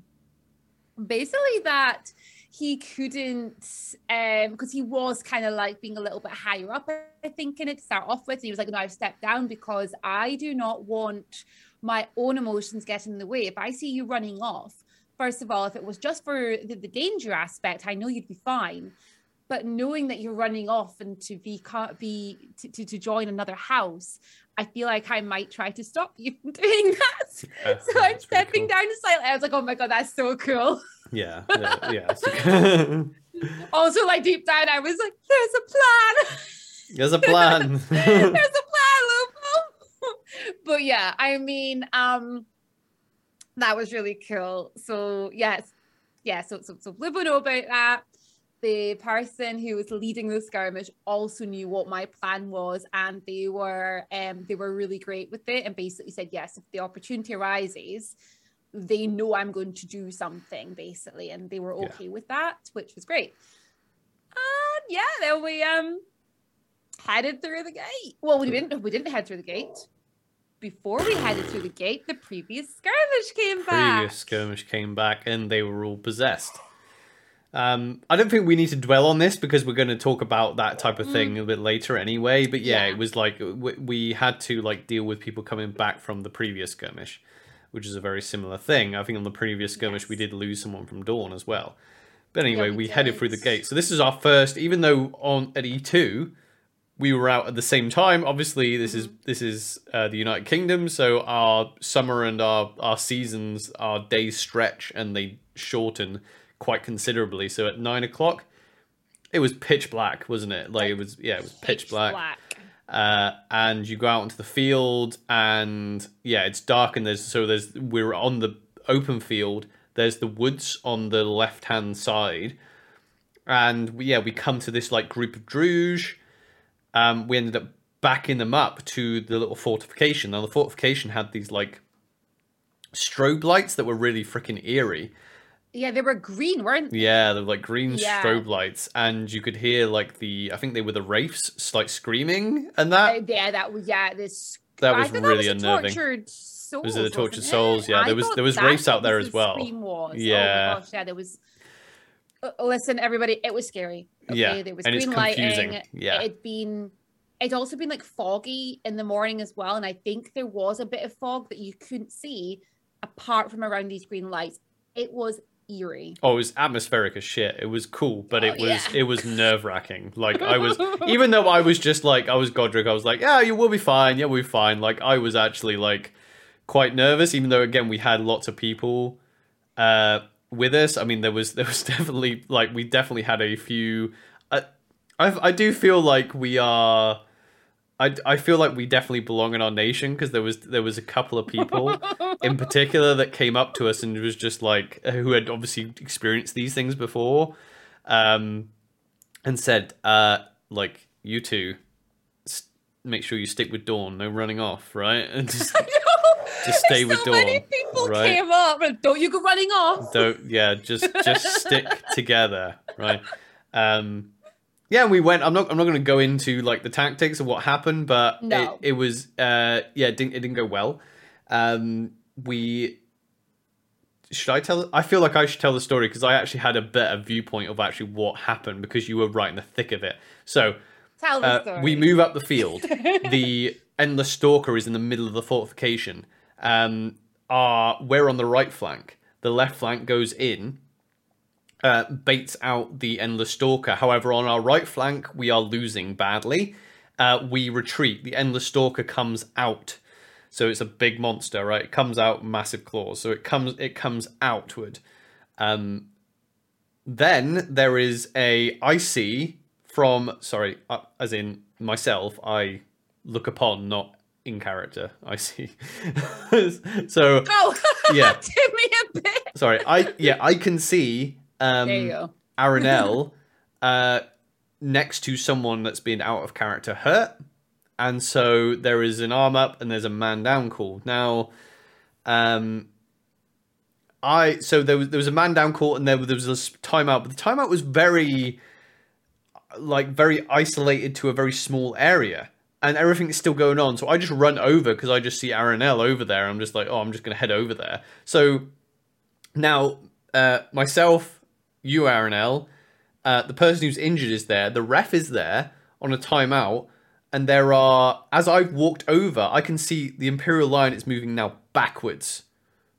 basically that he couldn't um because he was kind of like being a little bit higher up i think in it to start off with. And he was like no i've stepped down because i do not want my own emotions getting in the way. If i see you running off first of all if it was just for the, the danger aspect i know you'd be fine but knowing that you're running off and to be can't be to, to, to join another house I feel like I might try to stop you from doing that. Yeah, so I'm stepping cool. down slightly. I was like, oh my god, that's so cool. Yeah, yeah, yeah. Also, like deep down, I was like, there's a plan. There's a plan. there's a plan, but yeah, I mean, um, that was really cool. So yes, yeah. So so so Lupo know about that. The person who was leading the skirmish also knew what my plan was, and they were um they were really great with it, and basically said yes if the opportunity arises. They know I'm going to do something basically, and they were Yeah. okay with that, which was great. And yeah, then we um headed through the gate. Well, we didn't. We didn't head through the gate. Before we headed through the gate, the previous skirmish came back. Previous skirmish came back and they were all possessed. Um, I don't think we need to dwell on this because we're going to talk about that type of thing a bit later anyway. But yeah, Mm. Yeah. it was like we, we had to like deal with people coming back from the previous skirmish, which is a very similar thing. I think on the previous skirmish we did lose someone from Dawn as well. But anyway, we we headed through the gate. So this is our first, even though on at E two we were out at the same time. Obviously, this is this is uh, the United Kingdom, so our summer and our our seasons, our days stretch and they shorten quite considerably. So at nine o'clock, it was pitch black, wasn't it? Like it was, yeah, it was pitch, black. Uh, and you go out into the field, and yeah, it's dark, and there's so there's we're on the open field. There's the woods on the left hand side, and we, yeah, we come to this like group of Druj. Um, we ended up backing them up to the little fortification. Now the fortification had these like strobe lights that were really freaking eerie. Yeah, they were green, weren't they? Yeah, they were like green Yeah. strobe lights, and you could hear like the I think they were the wraiths like screaming and that. Uh, yeah, that was yeah. This That was really that was unnerving. Tortured souls. Was it the tortured souls? Yeah, I there was- there was wraiths out there the as well. was. Yeah. Oh gosh, yeah, there was. Uh, listen, everybody, it was scary. Okay? Yeah, there was and green confusing. lighting. Yeah. it'd been. It'd also been like foggy in the morning as well, and I think there was a bit of fog that you couldn't see apart from around these green lights. It was eerie. Oh, it was atmospheric as shit. It was cool, but it Oh, was yeah. it was nerve wracking. Like I was, even though I was just like I was Godric, I was like, yeah, you will be fine. Yeah, we'll be fine. Like I was actually like quite nervous, even though again we had lots of people uh, with us. I mean, there was there was definitely like we definitely had a few. I I, I do feel like we are. I, I feel like we definitely belong in our nation because there was there was a couple of people in particular that came up to us and was just like who had obviously experienced these things before um and said uh like you two s- make sure you stick with dawn no running off right and just Just stay with so many Dawn, people right? came up and don't you go running off. don't yeah just just stick together right um yeah we went i'm not i'm not going to go into like the tactics of what happened but No. it, it was uh yeah it didn't, it didn't go well um we should i tell i feel like i should tell the story because i actually had a better viewpoint of actually what happened because you were right in the thick of it so Tell the uh, story. we move up the field. the endless stalker is in the middle of the fortification. Um, our, we're on the right flank. The left flank goes in, uh, baits out the endless stalker. However, on our right flank, we are losing badly. Uh, we retreat. The endless stalker comes out. So it's a big monster, right? It comes out massive claws. So it comes it comes outward. Um, then there is a I see from sorry, uh, as in myself, I look upon, not in character. I see. so Oh, Yeah. give me a bit. sorry. I yeah I can see um, there you go. Aranel uh, next to someone that's been out of character hurt, and so there is an arm up and there's a man down call. Now, um, I so there was there was a man down call and there, was- there was this timeout, but the timeout was very like very isolated to a very small area. And everything's still going on, so I just run over because I just see Aranel over there. I'm just like, oh, I'm just gonna head over there. So now, uh, myself, you, Aranel, uh, the person who's injured is there. The ref is there on a timeout, and there are. As I've walked over, I can see the Imperial line is moving now backwards,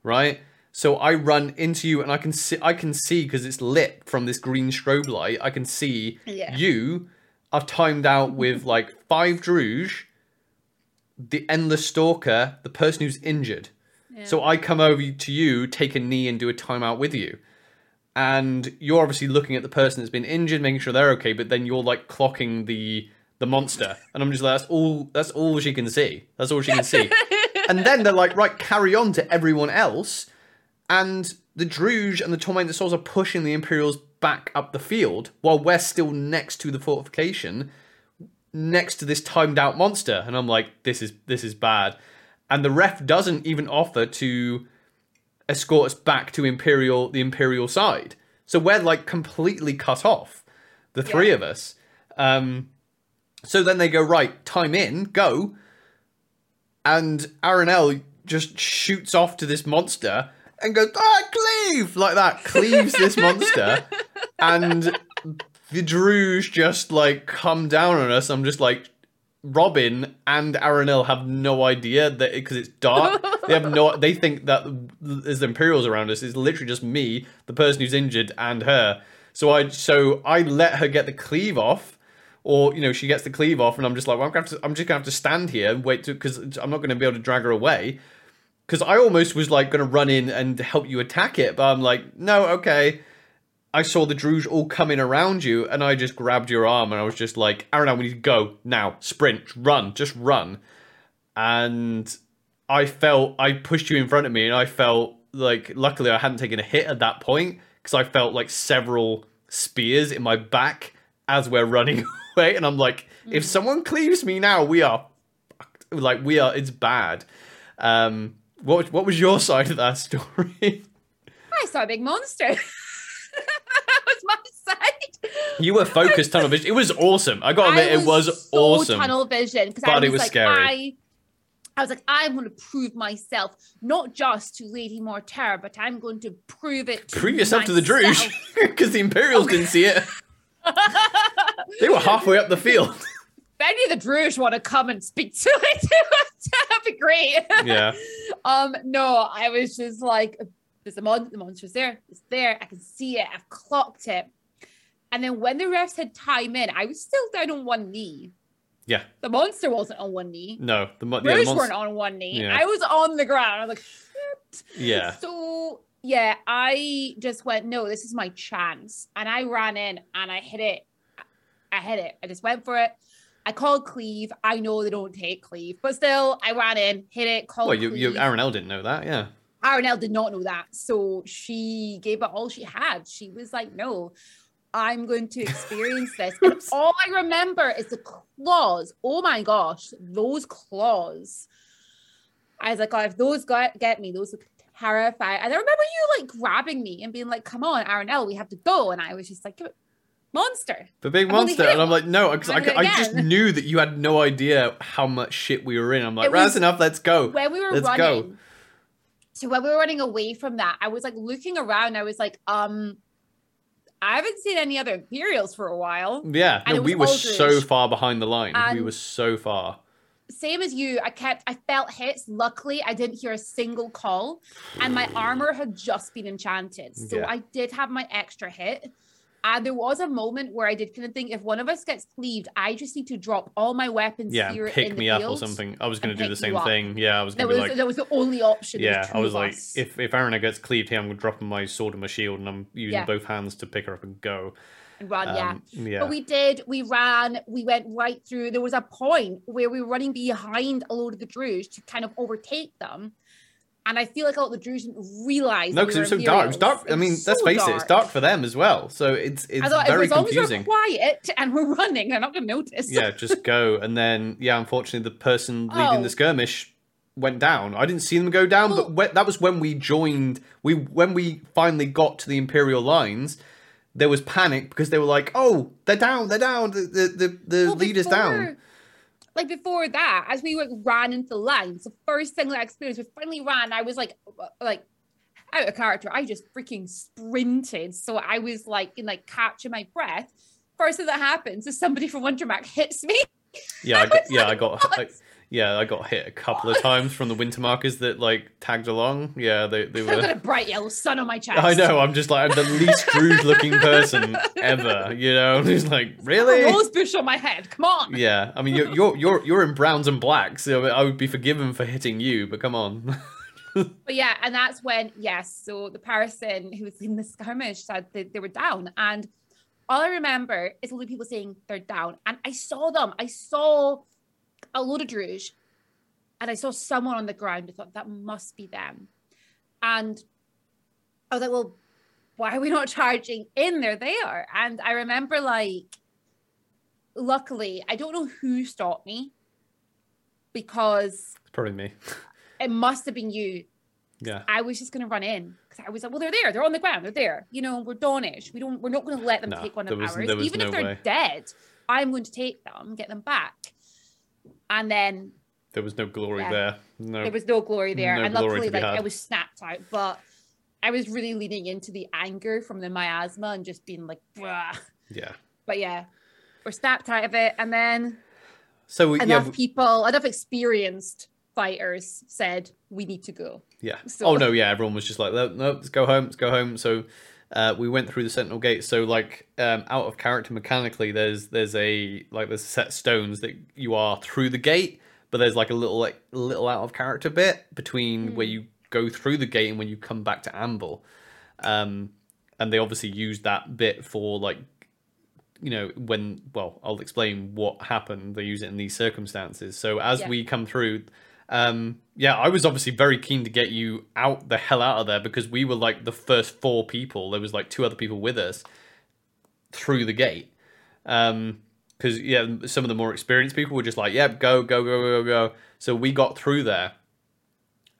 right? So I run into you, and I can see. I can see because it's lit from this green strobe light. I can see Yeah. you. I've timed out with like five Druj, the endless stalker, the person who's injured. So I come over to you, take a knee, and do a timeout with you. And you're obviously looking at the person that's been injured, making sure they're okay. But then you're like clocking the the monster, and I'm just like, that's all. That's all she can see. That's all she can see. and then they're like, right, carry on to everyone else. And the Druj and the Tormented Souls are pushing the Imperials back up the field while we're still next to the fortification, next to this timed out monster. And I'm like, this is this is bad. And the ref doesn't even offer to escort us back to Imperial the Imperial side. So we're like completely cut off, the three Yeah. of us. Um, so then they go, right, time in, go. And Aranel just shoots off to this monster and goes, ah, cleave! Like that, cleaves this monster. And the Druj just like come down on us. I'm just like, Robyn and Aranel have no idea that because it's dark. they have no. They think that there's Imperials around us. It's literally just me, the person who's injured, and her. So I so I let her get the cleave off, or you know she gets the cleave off, and I'm just like, well, I'm gonna have to, I'm just gonna have to stand here and wait to because I'm not gonna be able to drag her away. Because I almost was like gonna run in and help you attack it, but I'm like, no, okay. I saw the Druj all coming around you, and I just grabbed your arm, and I was just like, Aaron, we need to go now. Sprint, run, just run. And I felt I pushed you in front of me, and I felt like luckily I hadn't taken a hit at that point because I felt like several spears in my back as we're running away, and I'm like, if someone cleaves me now, we are fucked. like we are. It's bad. Um, what what was your side of that story? I saw a big monster. that was my side. You were focused tunnel vision. It was awesome. I got to admit, it was so awesome. Tunnel vision because But I it was, was like, scary. I, I was like, I'm going to prove myself not just to Lady Mortier, but I'm going to prove it. To Prove yourself to the Druj because the Imperials didn't see it. They were halfway up the field. if any of the Druj want to come and speak to it, that'd be great. Yeah. Um, no, I was just like, there's a mon- the monster's there, it's there, I can see it, I've clocked it. And then when the refs had time in, I was still down on one knee. Yeah. The monster wasn't on one knee. No, the, mo- yeah, the Rouge monst- weren't on one knee. Yeah. I was on the ground. I was like, shit. Yeah. So yeah, I just went, no, this is my chance. And I ran in and I hit it. I hit it. I just went for it. I called cleave. I know they don't take cleave, but still, I ran in, hit it, called Well, you, you, Aranel didn't know that. Yeah. Aranel did not know that. So she gave it all she had. She was like, no, I'm going to experience this. And all I remember is the claws. Oh my gosh, those claws. I was like, oh, if those got, get me, those look terrifying. And I remember you like grabbing me and being like, come on, Aranel, we have to go. And I was just like, monster. The big only monster. And I'm like, no, because I, I'm I just knew that you had no idea how much shit we were in. I'm like, that's enough. Let's go. when we were Let's running go. So when we were running away from that i was like looking around i was like um i haven't seen any other imperials for a while Yeah. And No, we were Aldridge. so far behind the line. we were so far. same as you i kept i felt hits luckily i didn't hear a single call and my armor had just been enchanted so Yeah. i did have my extra hit there was a moment where I did kind of think if one of us gets cleaved, I just need to drop all my weapons Yeah. here Pick me up or something. I was going to do the same thing. Yeah. I was going to like, that was the only option. Yeah, I was like, us. if if Aranel gets cleaved here, I'm going to dropping my sword and my shield, and I'm using Yeah. both hands to pick her up and go. and run. yeah. Um, yeah. But we did, we ran, we went right through. There was a point where we were running behind a load of the Druj to kind of overtake them. And I feel like a lot of the Druj didn't realize. no, because it was so dark. It was dark. I mean, let's so face it, it's dark for them as well. So it's it's I thought very as long confusing. as we're quiet and we're running, they're not going to notice. yeah, just go. And then, yeah, unfortunately, the person leading Oh. the skirmish went down. I didn't see them go down, Well- but oh. when, that was when we joined. We when we finally got to the Imperial lines. There was panic because they were like, "Oh, they're down! They're down! The the the, the Well, leader's down." Like before that, as we like, ran into lines, the first thing that I experienced, we finally ran. I was like, like out of character. I just freaking sprinted. So I was like in like catching my breath. First thing that happens is somebody from Wintermark hits me. Yeah, I I got, yeah, like, I got, I, yeah, I got hit a couple of times from the winter markers that like tagged along. Yeah, they they I've got a bright yellow sun on my chest. I know. I'm just like I'm the least Druj looking person ever. You know, I'm just like A really. rose bush on my head. Come on. Yeah, I mean you're you're you're you're in browns and blacks, so I would be forgiven for hitting you, but come on. But yeah, and that's when, yes, so the person who was in the skirmish said that they were down. And all I remember is all the people saying they're down. And I saw them. I saw a load of Druj and I saw someone on the ground. I thought that must be them. And I was like, well, why are we not charging in? They're there. And I remember like, luckily, I don't know who stopped me because it's probably me. it must have been you Yeah. I was just gonna run in because I was like, well, they're there, they're on the ground, they're there. You know, we're Dawnish. We don't, we're not gonna let them No, take one of was- ours. Even no if they're way. dead, I'm going to take them, get them back. And then There was no glory Yeah. there. No. there was no glory there, No and luckily, like I had. was snapped out, but I was really leaning into the anger from the miasma and just being like, Bruh. yeah. but yeah, we're snapped out of it, and then So we, yeah, enough we- people, enough experienced fighters said we need to go. Yeah. So- Oh no, yeah. Everyone was just like, no, no, let's go home. Let's go home. So uh, we went through the Sentinel Gate. So like um, out of character mechanically, there's there's a like there's set stones that you are through the gate, but there's like a little like little out of character bit between Hmm. where you go through the gate and when you come back to Anvil. Um, and they obviously used that bit for like you know when well i'll explain what happened they use it in these circumstances so as Yeah. we come through um yeah i was obviously very keen to get you out the hell out of there because we were like the first four people. There was like two other people with us through the gate. Um because yeah some of the more experienced people were just like yeah go go go go go. So we got through there.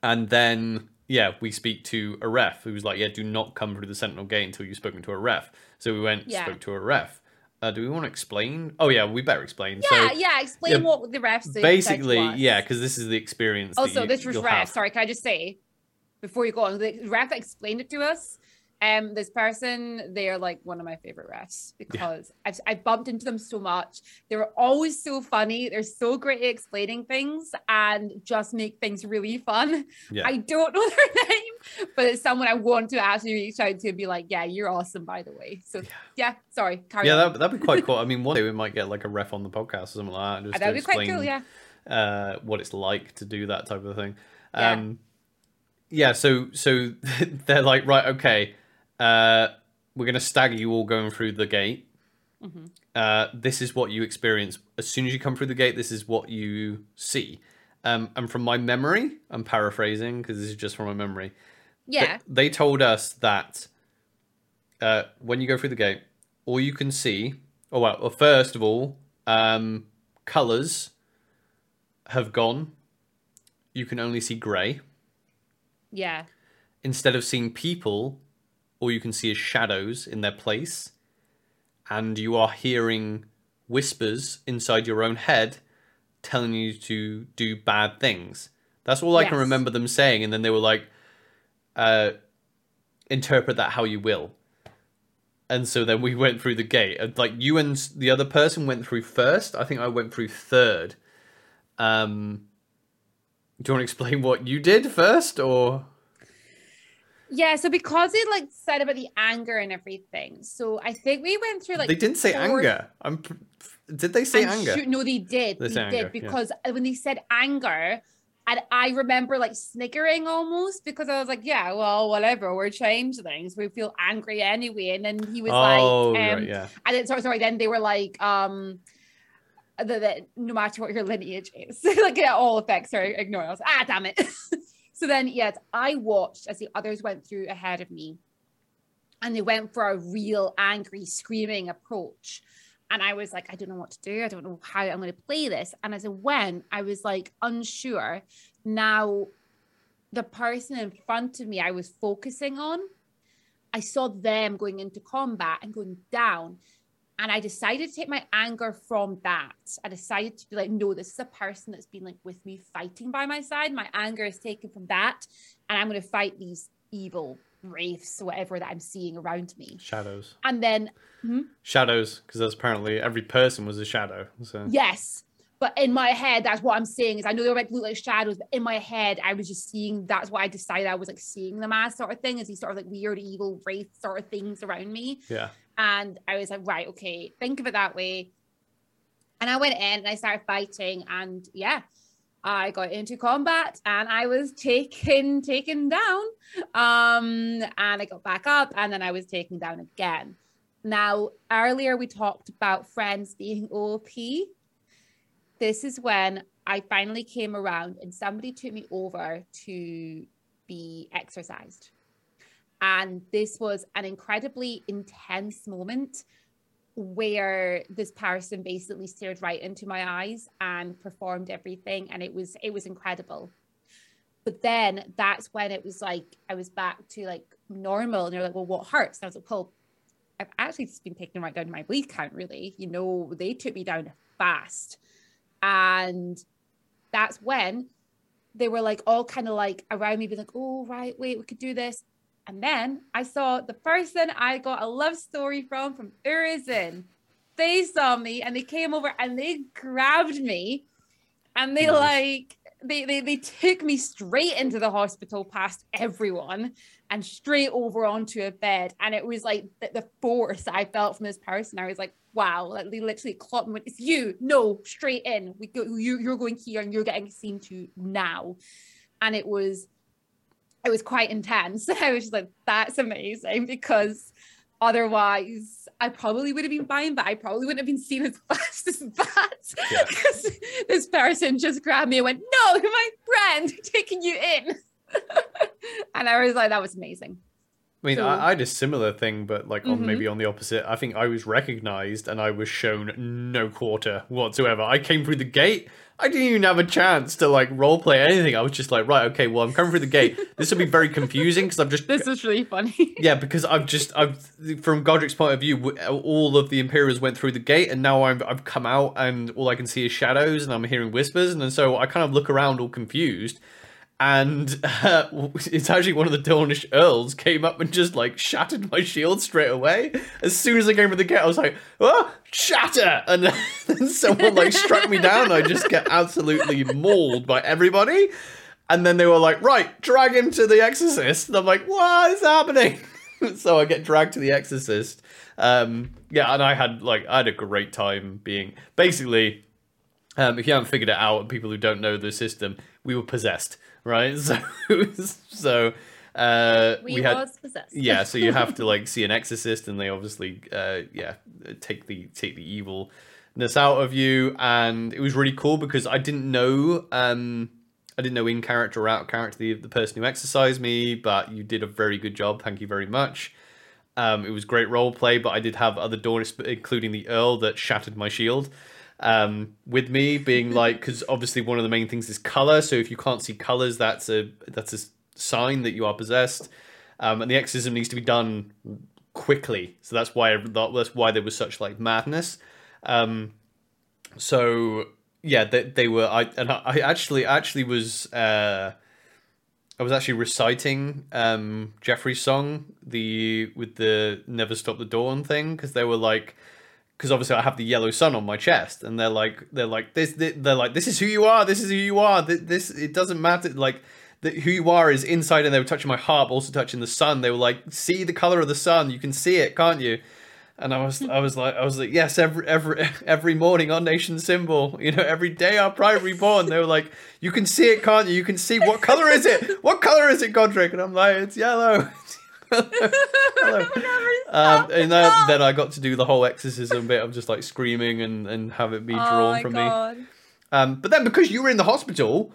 And then yeah we speak to a ref who was like yeah do not come through the sentinel gate until you've spoken to a ref. So we went Yeah. spoke to a ref uh, do we want to explain oh yeah we better explain Yeah, so yeah. Explain yeah, what the refs basically yeah because this is the experience that Also, you- this was ref. have. Sorry, can I just say before you go on, the ref explained it to us. Um, this person, they are like one of my favorite refs because I've, I bumped into them so much. They're always so funny. They're so great at explaining things and just make things really fun. Yeah. I don't know their name, but it's someone I want to actually reach out to and be like, "Yeah, you're awesome, by the way." So yeah, sorry, carry yeah on. that, that'd be quite cool i mean one day we might get like a ref on the podcast or something like that just That'd be quite cool. Yeah. uh, what it's like to do that type of thing. Yeah. Um, yeah. So so they're like, right, okay, uh, we're gonna stagger you all going through the gate. Mhm. Uh, this is what you experience as soon as you come through the gate. This is what you see. Um, and from my memory, I'm paraphrasing because this is just from my memory. They- Yeah. They, told us that uh, when you go through the gate, all you can see, oh well, well first of all, um, colors have gone. You can only see grey. Yeah. Instead of seeing people, all you can see is shadows in their place. And you are hearing whispers inside your own head telling you to do bad things. That's all I can remember them saying. And then they were like, uh, interpret that how you will. And so then we went through the gate. And, Like you and the other person went through first. I think I went through third. Um, do you want to explain what you did first, or Yeah, so because it like said about the anger and everything, so I think we went through like they didn't say four- anger? I'm. Did they say I'm anger? sure- no, they did. They They, did anger, yeah. because when they said anger, And I remember like sniggering almost because I was like, yeah, well, whatever, we're changelings. We feel angry anyway. And then he was oh, like, um, right, yeah. and then sorry, sorry, then they were like, um, that, no matter what your lineage is, like it all affects her. Ignore us. Ah, damn it. so then, yes, I watched as the others went through ahead of me, and they went for a real angry, screaming approach. And I was like, I don't know what to do. I don't know how I'm going to play this. And as I went, I was like unsure. Now, the person in front of me, I was focusing on, I saw them going into combat and going down. And I decided to take my anger from that. I decided to be like, no, this is a person that's been like with me fighting by my side. My anger is taken from that. And I'm going to fight these evil wraiths, whatever that I'm seeing around me. Shadows. And then, hmm? Shadows, because that's apparently every person was a shadow. So yes. But in my head, that's what I'm seeing. is I know they were meant look like shadows, but in my head, I was just seeing that's what I decided I was like seeing them as sort of thing, as these sort of like weird evil wraith sort of things around me. yeah. And I was like, right, okay, think of it that way. And I went in and I started fighting, and yeah, I got into combat and I was taken taken down. Um, and I got back up, and then I was taken down again. Now, earlier we talked about friends being OP. This is when I finally came around and somebody took me over to be exercised. And this was an incredibly intense moment where this person basically stared right into my eyes and performed everything and it was it was incredible. But then that's when it was like i was back to like normal and they're like well what hurts? And i was like well i've actually just been taken right down to my bleed count really. You know they took me down fast. And that's when they were like all kind of like around me being like oh right wait we could do this and then I saw the person I got a love story from from Urizen. They saw me and they came over and they grabbed me and they like they, they they took me straight into the hospital past everyone and straight over onto a bed. And it was like the, the force I felt from this person. I was like, wow, like they literally clocked me. went, It's you. No, straight in. We go you you're going here and you're getting seen to now. And it was it was quite intense. I was just like, that's amazing because otherwise I probably would have been fine, but I probably wouldn't have been seen as fast as that. Yeah. Because this person just grabbed me and went, No, you're my friend, taking you in. and I was like, that was amazing. I mean, I, I had a similar thing, but like on Mhm. maybe on the opposite. I think I was recognized and I was shown no quarter whatsoever. I came through the gate. I didn't even have a chance to like role play anything. I was just like, right, okay, well, I'm coming through the gate. This will be very confusing because I'm just This is really funny. yeah, because I've just I've from Godric's point of view, all of the Imperials went through the gate, and now I've I've come out, and all I can see is shadows, and I'm hearing whispers, and so I kind of look around all confused, and uh, it's actually one of the Dawnish earls came up and just like shattered my shield straight away. As soon as I came through the gate, I was like, "Oh, shatter!" And then someone like struck me down. I just get absolutely mauled by everybody. And then they were like, right, drag him to the Exorcist. And I'm like, what is happening? so I get dragged to the Exorcist. Um, yeah, and I had like I had a great time being basically. Um, if you haven't figured it out, people who don't know the system, we were possessed, right? So, so uh, We, we had possessed. yeah so you have to like see an exorcist and they obviously uh yeah take the take the evilness out of you and it was really cool because i didn't know um i didn't know in character or out character the, the person who exercised me but you did a very good job thank you very much um it was great role play but i did have other Dawnish, including the earl that shattered my shield um with me being like because obviously one of the main things is color so if you can't see colors that's a that's a sign that you are possessed um, and the exorcism needs to be done quickly. So that's why that's why there was such like madness. Um, so yeah, they, they were. I and I I actually actually was. Uh, I was actually reciting um, Jeffrey's song, the with the "Never Stop the Dawn" thing, because they were like, because obviously I have the yellow sun on my chest, and they're like, they're like this, they're like, this is who you are, this is who you are, Th- this it doesn't matter, like that who you are is inside, and they were touching my heart, also touching the sun. They were like, see the color of the sun, you can see it, can't you? And I was, I was like, I was like, yes, every every every morning our Nation Symbol, you know, every day our pride reborn. They were like, you can see it, can't you? You can see what color is it? What color is it, Godric? And I'm like, it's yellow. Um, and then, then I got to do the whole exorcism bit of just like screaming and, and have it be Oh drawn my from God. me. Um, but then because you were in the hospital,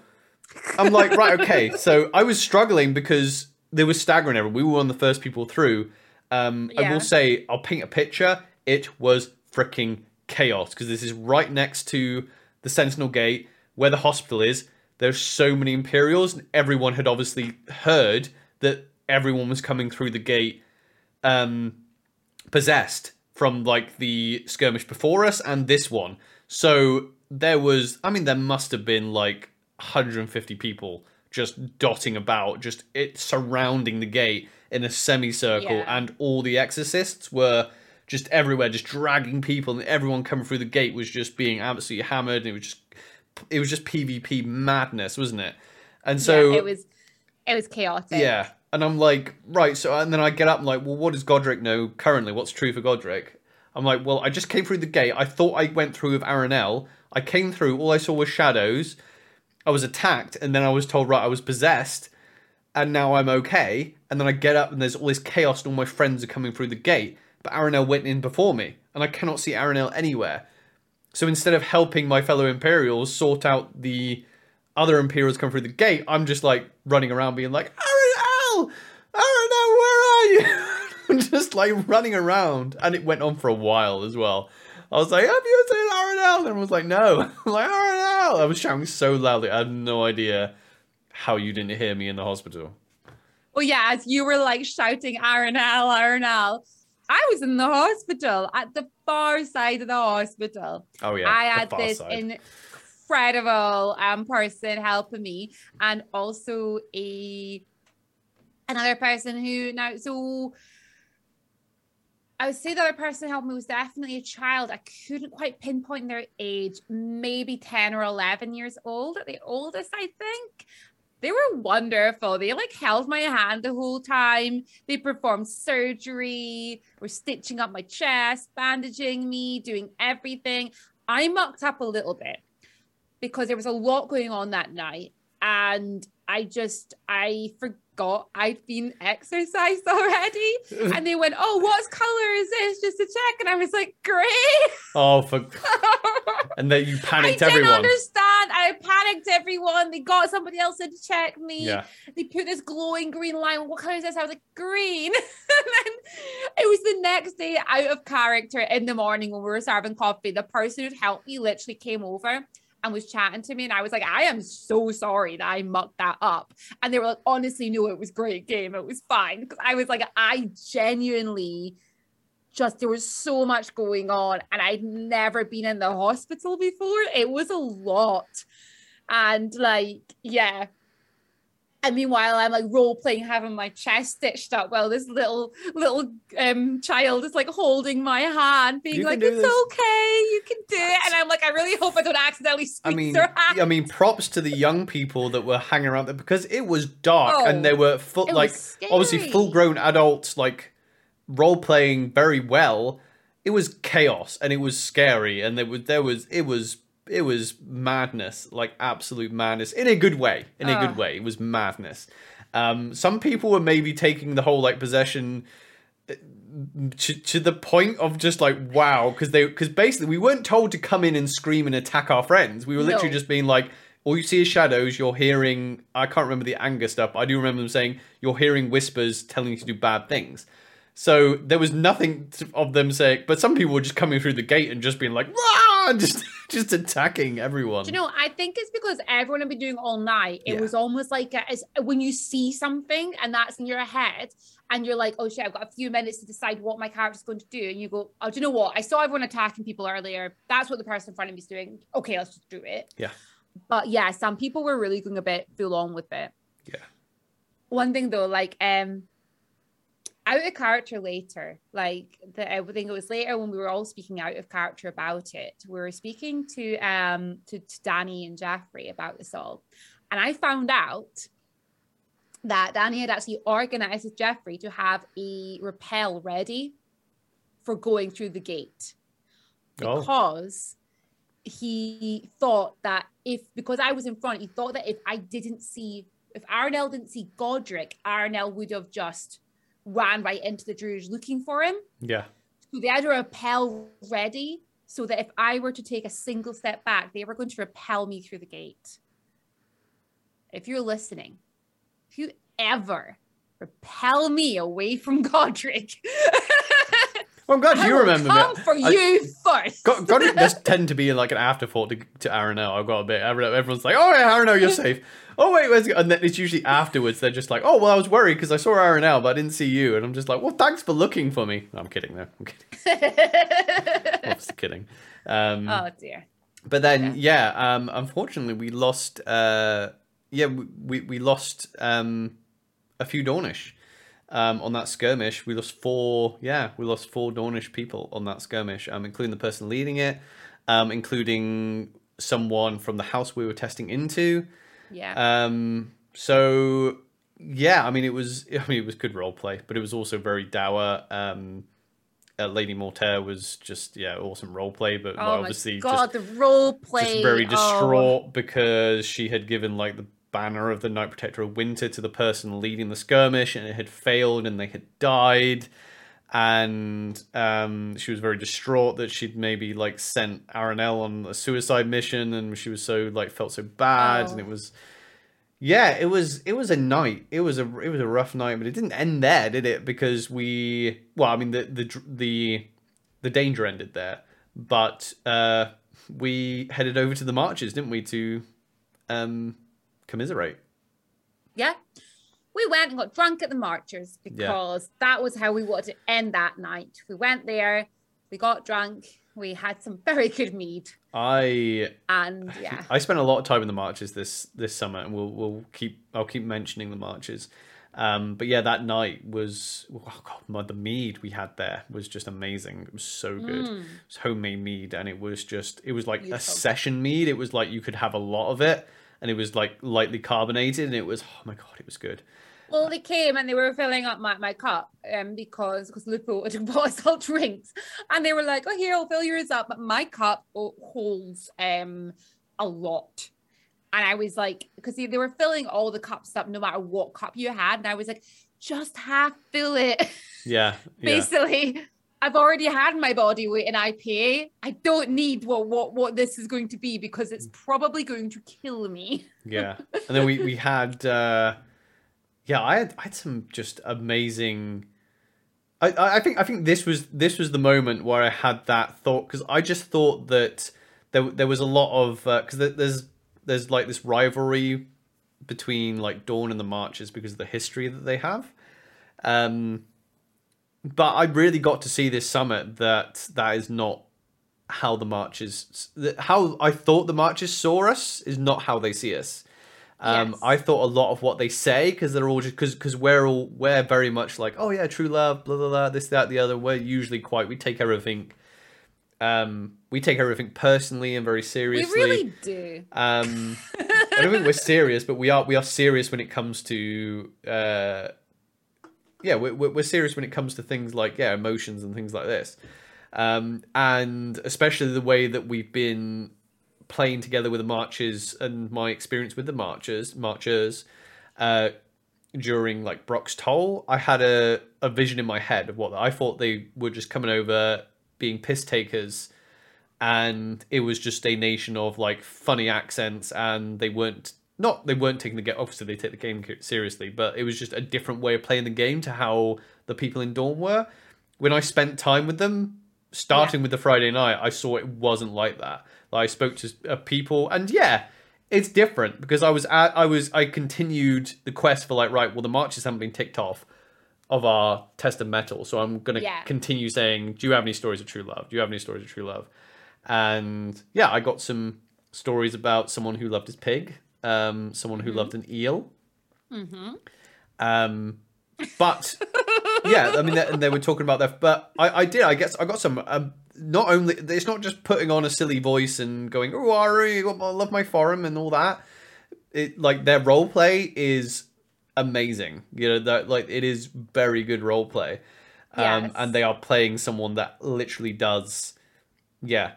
I'm like, right, okay. So I was struggling because there was staggering everyone. We were one of the first people through. Um, I will say, I'll paint a picture. It was freaking chaos because this is right next to the Sentinel Gate where the hospital is. There's so many Imperials, and everyone had obviously heard that everyone was coming through the gate um, possessed from like the skirmish before us and this one. So there was, I mean, there must have been like 150 people just dotting about, just it surrounding the gate in a semicircle, Yeah. and all the exorcists were just everywhere, just dragging people, and everyone coming through the gate was just being absolutely hammered. And it was just, it was just PvP madness, wasn't it? And so yeah, it was it was chaotic. yeah. And I'm like, right, so and then I get up and like, well, what does Godric know currently? What's true for Godric? I'm like, well, I just came through the gate. I thought I went through with Aranel. I came through, all I saw was shadows. I was attacked, and then I was told, right, I was possessed, and now I'm okay. And then I get up and there's all this chaos, and all my friends are coming through the gate. But Aranel went in before me, and I cannot see Aranel anywhere. So instead of helping my fellow Imperials sort out the other Imperials come through the gate, I'm just like running around being like, Aranel, where are you? I'm just like running around. And it went on for a while as well. I was like, have you seen Aranel? And everyone was like, no. I'm like, Aranel! I was shouting so loudly, I had no idea how you didn't hear me in the hospital. Well, yeah, as you were like shouting Aranel, Aranel, I was in the hospital at the far side of the hospital. Oh, yeah. I had this side. incredible um person helping me, and also a another person who now so. I would say the other person who helped me was definitely a child. I couldn't quite pinpoint their age, maybe 10 or 11 years old at the oldest, I think. They were wonderful. They like held my hand the whole time. They performed surgery, were stitching up my chest, bandaging me, doing everything. I mucked up a little bit because there was a lot going on that night. And I just, I forgot I'd been exercised already. And they went, Oh, what color is this? Just to check. And I was like, Great. Oh, for... and then you panicked everyone. I didn't understand. I panicked everyone. They got somebody else in to check me. Yeah. They put this glowing green line. What color is this? I was like, green. and then it was the next day out of character in the morning when we were serving coffee. The person who'd helped me literally came over and was chatting to me. And I was like, I am so sorry that I mucked that up. And they were like, honestly, no, it was great game. It was fine. Because I was like, I genuinely just there was so much going on and I'd never been in the hospital before. It was a lot. And like, yeah. And meanwhile, I'm like role playing, having my chest stitched up while this little little um child is like holding my hand, being You like, "It's this." okay, you can do it." And I'm like, I really hope I don't accidentally I mean, hand. I mean, props to the young people that were hanging around there because it was dark Oh, and they were full, like obviously full-grown adults, like role playing very well. It was chaos and it was scary and there was there was it was it was madness, like absolute madness in a good way. In a good way, it was madness. Um, some people were maybe taking the whole like possession to, to the point of just like wow because they because basically we weren't told to come in and scream and attack our friends we were literally No. just being like all you see is shadows you're hearing i can't remember the anger stuff i do remember them saying you're hearing whispers telling you to do bad things so there was nothing of them saying but some people were just coming through the gate and just being like Rah! and just just attacking everyone Do you know, I think it's because everyone had been doing all night. It Yeah. was almost like a, it's, when you see something and that's in your head, and you're like, oh shit, I've got a few minutes to decide what my character's going to do. And you go, oh, do you know what? I saw everyone attacking people earlier. That's what the person in front of me is doing. Okay, let's just do it. Yeah. But yeah, some people were really going a bit full on with it. Yeah. One thing though, like, um, out of character later, like the I think it was later when we were all speaking out of character about it. We were speaking to um to, to Danny and Jeffrey about this all, and I found out that Danny had actually organized with Jeffrey to have a repel ready for going through the gate Oh. because he thought that if because I was in front, he thought that if I didn't see if Aranel didn't see Godric, Aranel would have just ran right into the Druids looking for him. Yeah. So they had a repel ready so that if I were to take a single step back, they were going to repel me through the gate. If you're listening, if you ever repel me away from Godric, Well, I'm glad I you remember come me. for I- you first. God, Godric does tend to be like an afterthought to, to Aranel. I've got a bit. Everyone's like, "Oh yeah, Aranel, you're safe." Oh wait, where's and then it's usually afterwards. They're just like, "Oh well, I was worried because I saw Aranel, but I didn't see you." And I'm just like, "Well, thanks for looking for me." No, I'm kidding though. I'm kidding. Obviously kidding. Um, oh dear. but then, yeah, um, unfortunately, we lost. Uh, yeah, we we, we lost um, a few Dawnish um, on that skirmish. We lost four. Yeah, we lost four Dawnish people on that skirmish, um, including the person leading it, um, including someone from the house we were testing into. Yeah. Um, so yeah, I mean, it was. I mean, it was good role play, but it was also very dour. Um, uh, Lady Mortier was just yeah, awesome role play, but oh obviously my just the role play. just very oh. distraught because she had given like the banner of the Night Protector of Winter to the person leading the skirmish and it had failed and they had died. And um, she was very distraught that she'd maybe like sent Aranel on a suicide mission and she was so like felt so bad Oh. and it was yeah, it was it was a night. It was a it was a rough night, but it didn't end there, did it? Because we well, I mean the the the the danger ended there, but uh, we headed over to the marches, didn't we, to um, commiserate? Yeah. We went and got drunk at the Marchers because that was how we wanted to end that night. We went there, we got drunk, we had some very good mead, I and yeah. I spent a lot of time in the marches this this summer, and we'll we'll keep I'll keep mentioning the marches. Um, but yeah, that night was oh god, my, the mead we had there was just amazing. It was so good. Mm. It was homemade mead, and it was just it was like a session mead. It was like you could have a lot of it, and it was like lightly carbonated, and it was oh my god, it was good. Well, they came and they were filling up my, my cup um, because because Lupo had bought us all drinks, and they were like, "Oh, here, I'll fill yours up." But my cup oh, holds um a lot, and I was like, because they, they were filling all the cups up, no matter what cup you had, and I was like, "Just half fill it." Yeah, yeah. I've already had my body weight in IPA. I don't need what what what this is going to be because it's probably going to kill me. yeah and then we we had uh yeah i had i had some just amazing I, I think I think this was this was the moment where I had that thought because I just thought that there there was a lot of because there's there's like this rivalry between like Dawn and the Marches because of the history that they have, um, but I really got to see this summit that that is not how the marches that- how I thought the marches saw us is not how they see us. Um, Yes. I thought a lot of what they say because they're all just because because we're all we're very much like oh yeah true love blah blah blah this that the other we're usually quite we take everything um we take everything personally and very seriously. We really do. um I don't think we're serious but we are we are serious when it comes to uh yeah we're, we're serious when it comes to things like yeah emotions and things like this. Um and especially the way that we've been playing together with the marches and my experience with the marchers marchers uh during like Brock's Toll, I had a, a vision in my head of what I thought they were just coming over being piss takers and it was just a nation of like funny accents and they weren't not they weren't taking the game obviously they take the game seriously but it was just a different way of playing the game to how the people in Dawn were. When I spent time with them starting with the Friday night I saw it wasn't like that. Like I spoke to uh, people and yeah it's different because I was at I was I continued the quest for like right well the marches haven't been ticked off of our test of mettle so I'm gonna Yeah. continue saying do you have any stories of true love? Do you have any stories of true love? And yeah I got some stories about someone who loved his pig um someone who loved an eel Mm-hmm. um but yeah I mean they, and they were talking about that but I I did I guess I got some um, not only it's not just putting on a silly voice and going oh Ari I love my forum and all that it like their role play is amazing you know that like it is very good role play Um, Yes. and they are playing someone that literally does, yeah,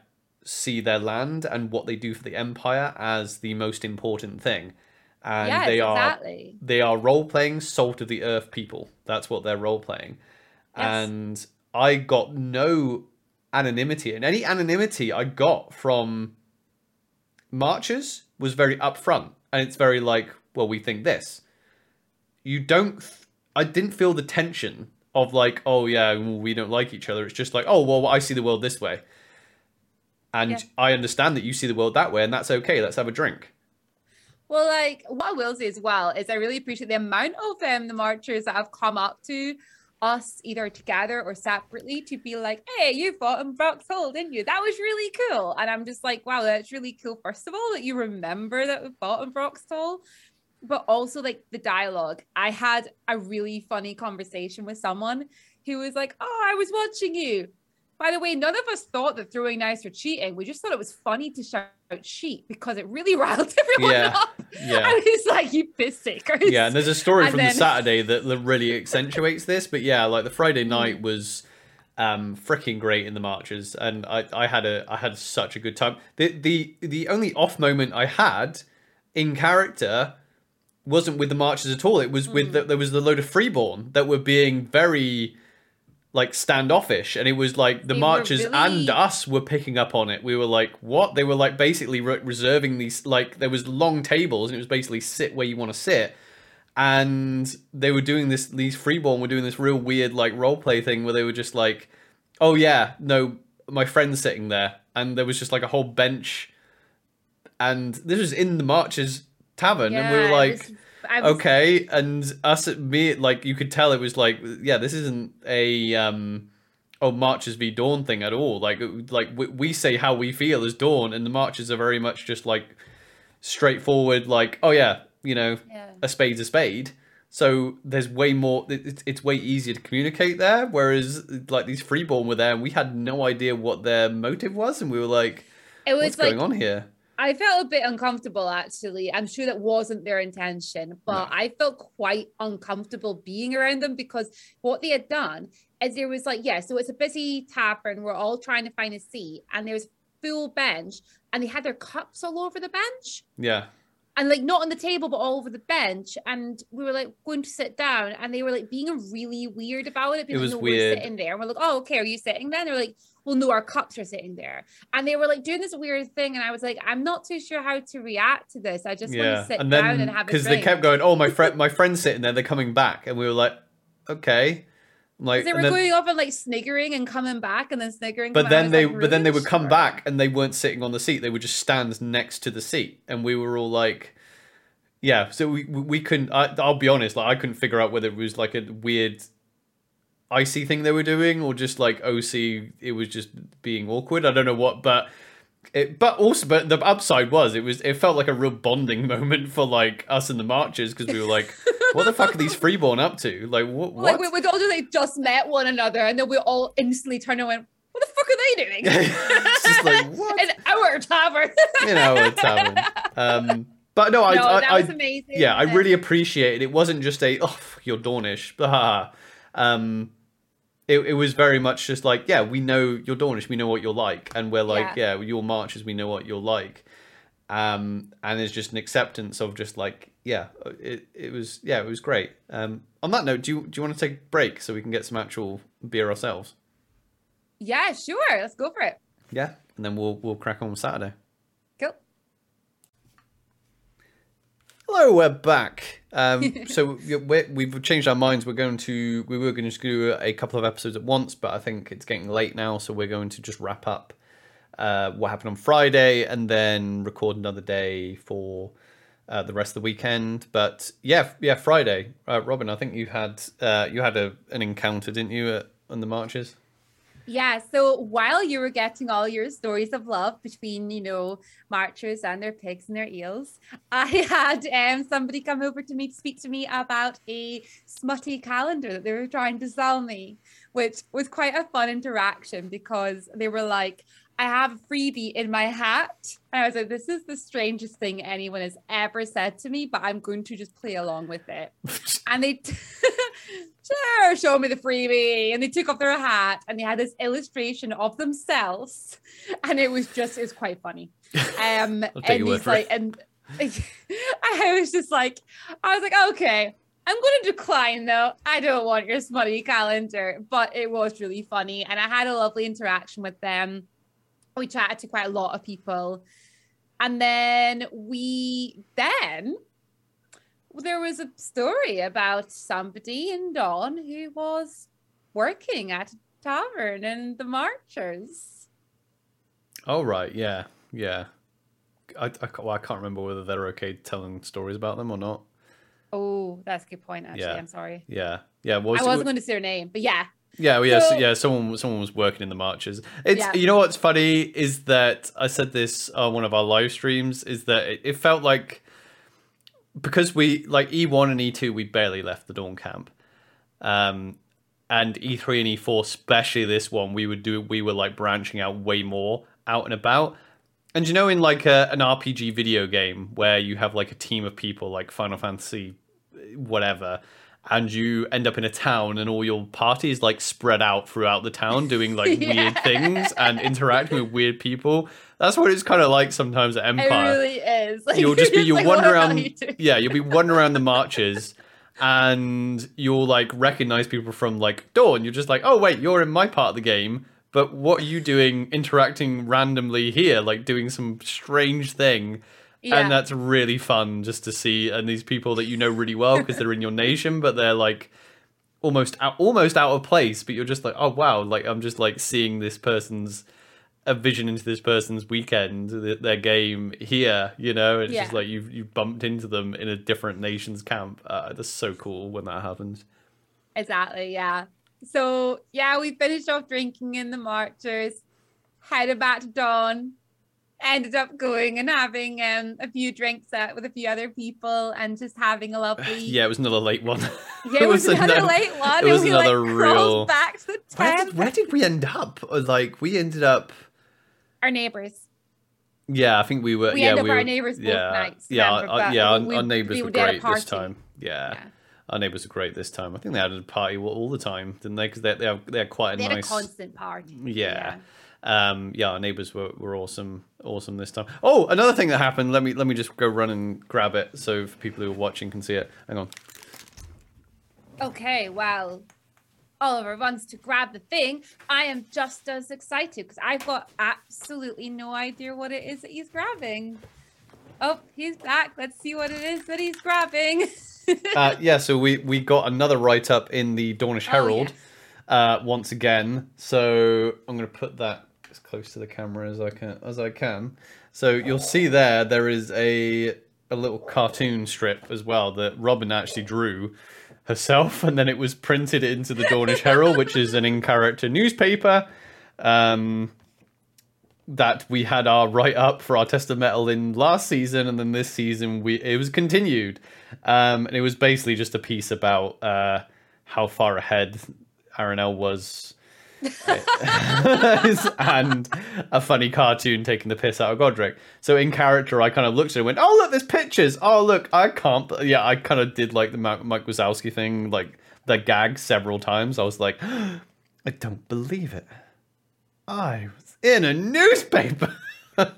see their land and what they do for the empire as the most important thing. And yes, they are exactly. they are role playing salt of the earth people. That's what they're role playing. Yes. And I got no anonymity, and any anonymity I got from marchers was very upfront, and it's very like, well, we think this. You don't. I didn't feel the tension of like, oh yeah, we don't like each other. It's just like, oh well, I see the world this way, and Yeah. I understand that you see the world that way, and that's okay. Let's have a drink. Well, like what I will say as well is I really appreciate the amount of um the marchers that have come up to us either together or separately to be like, hey, you fought in Vauxhall, didn't you? That was really cool. And I'm just like, wow, that's really cool. First of all, that you remember that we fought in Vauxhall, but also like the dialogue. I had a really funny conversation with someone who was like, oh, I was watching you. By the way, none of us thought that throwing knives were cheating. We just thought it was funny to shout cheat because it really riled everyone Yeah. up. Yeah. I was like, you piss takers. yeah, and there's a story And from then- the Saturday that that really accentuates this. But yeah, like the. Friday night was um freaking great in the marches, and I I had a I had such a good time. The the the only off moment I had in character wasn't with the marches at all. It was with Mm. the, there was the load of freeborn that were being very like standoffish and it was like the They marchers and us were picking up on it. We were like what? They were like basically re- reserving these like there was long tables and it was basically sit where you want to sit. And they were doing this these freeborn were doing this real weird like role play thing where they were just like oh yeah no my friend's sitting there. And there was just like a whole bench. And this was in the marchers tavern and we were Yeah, like was- okay and us at me like you could tell it was like yeah this isn't a um oh marches v. Dawn thing at all. Like like we, we say how we feel as dawn and the marches are very much just like straightforward like oh yeah you know Yeah. a spade's a spade. So there's way more it's, it's way easier to communicate there whereas like these freeborn were there and we had no idea what their motive was and we were like It was what's like going on here I felt a bit uncomfortable actually. I'm sure that wasn't their intention, but I felt quite uncomfortable being around them because what they had done is there was like, yeah, so it's a busy tavern. We're all trying to find a seat, and there's a full bench, and they had their cups all over the bench. yeah And like not on the table, but all over the bench. And we were like going to sit down, and they were like being really weird about it. being It like, was no, weird. We're sitting there. And we're like, oh, okay, are you sitting then? They're like, well, no, our cups are sitting there. And they were like doing this weird thing. And I was like, I'm not too sure how to react to this. I just want to sit and down then and have a because they kept going oh my friend my friend's sitting there they're coming back and we were like okay like they were then- going off and like sniggering and coming back and then sniggering. but then they like, but then they would come back and they weren't sitting on the seat they would just stand next to the seat and we were all like yeah so we we we couldn't I, i'll be honest like i couldn't figure out whether it was like a weird icy thing they were doing or just like oc it was just being awkward i don't know what but it, but also, but the upside was it was it felt like a real bonding moment for like us and the marchers because we were like, what the fuck are these freeborn up to? Like what? what? Like we, we all just like just met one another and then we all instantly turned and went, what the fuck are they doing? it's just like what? In our tavern. you know, tavern. Um, but no, I, no, I, that I was amazing. yeah, I really appreciated. It. It wasn't just a oh you're Dawnish, blah. Um, it it was very much just like yeah, we know you're Dawnish, we know what you're like, and we're like yeah, your marches, we know what you're like. Um, and there's just an acceptance of just like yeah, it it was yeah, it was great. Um, on that note, do you do you want to take a break so we can get some actual beer ourselves? Yeah, sure. Let's go for it. Yeah, and then we'll we'll crack on with Saturday. Cool. Hello, we're back. Um, so we're, we've changed our minds. We're going to we were going to do a couple of episodes at once, but I think it's getting late now, so we're going to just wrap up uh, what happened on Friday and then record another day for uh, the rest of the weekend. But yeah, yeah, Friday, uh, Robyn. I think you had uh, you had a, an encounter, didn't you, at, on the marches? Yeah. So while you were getting all your stories of love between, you know, marchers and their pigs and their eels, I had um, somebody come over to me to speak to me about a smutty calendar that they were trying to sell me, which was quite a fun interaction because they were like, I have a freebie in my hat. And I was like, this is the strangest thing anyone has ever said to me, but I'm going to just play along with it. and they sure, show me the freebie. And they took off their hat and they had this illustration of themselves. And it was just, it was quite funny. Um, and he's like, it. and I was just like, I was like, okay, I'm going to decline though. I don't want your smutty calendar, but it was really funny. And I had a lovely interaction with them. We chatted to quite a lot of people. And then we, then there was a story about somebody in Dawn who was working at a tavern in the Marchers. Oh right, yeah, yeah. I, I, well, I can't remember whether they're okay telling stories about them or not. Oh, that's a good point, actually. Yeah. I'm sorry. Yeah, yeah. I wasn't going to say her name, but yeah. Yeah, well, yeah, so, So- yeah. Someone, someone was working in the marches. It's Yeah. you know what's funny is that I said this on one of our live streams is that it, it felt like because we like E one and E two we barely left the Dawn camp, um, and E three and E four, especially this one, we would do we were like branching out way more out and about. And you know, in like a, an RPG video game where you have like a team of people, like Final Fantasy, whatever, and you end up in a town and all your party is like spread out throughout the town doing like Yeah. weird things and interacting with weird people. That's what it's kind of like sometimes at Empire. It really is. Like, you'll just be you're you like, wander around doing? yeah you'll be wandering around the marches and you'll like recognize people from like dawn you're just like oh wait you're in my part of the game but what are you doing interacting randomly here like doing some strange thing Yeah. and that's really fun just to see and these people that you know really well because they're in your nation but they're like almost out almost out of place but you're just like oh wow like i'm just like seeing this person's a vision into this person's weekend their game here you know it's just like you've you bumped into them in a different nation's camp uh, that's so cool when that happens Exactly. Yeah. So yeah, we finished off drinking in the Marchers, headed back to Dawn, ended up going and having um, a few drinks out with a few other people and just having a lovely yeah it was another late one Yeah, it was, another ano- late one. it was and we another like real- back to the where did, where did we end up Uh, like we ended up Our neighbors. yeah i think we were We yeah ended up we at our neighbors both yeah nights, yeah remember, our- yeah our, we- our neighbors we were great this time yeah. Yeah. Our neighbors were great this time. I think they had a party all- the time, didn't they? Because they they have, they had quite a They had nice a constant party. Yeah. Um, yeah, our neighbors were, were awesome, awesome this time. Oh, another thing that happened. Let me let me just go run and grab it so for people who are watching can see it. Hang on. Okay, well, Oliver wants to grab the thing. I am just as excited because I've got absolutely no idea what it is that he's grabbing. Oh, he's back. Let's see what it is that he's grabbing. Uh, yeah, so we we got another write up in the Dawnish Oh, Herald yes. uh, once again. So I'm going to put that as close to the camera as I can as I can. So you'll see there there is a a little cartoon strip as well that Robyn actually drew herself, and then it was printed into the Dawnish Herald, which is an in character newspaper. Um, that we had our write up for our test of mettle in last season, and then this season we it was continued, um, and it was basically just a piece about uh, how far ahead Aranel was, and a funny cartoon taking the piss out of Godric. So in character, I kind of looked at it and went, "Oh look, there's pictures. Oh look, I can't." Yeah, I kind of did like the Mike Wazowski thing, like the gag several times. I was like, "I don't believe it." I was in a newspaper. As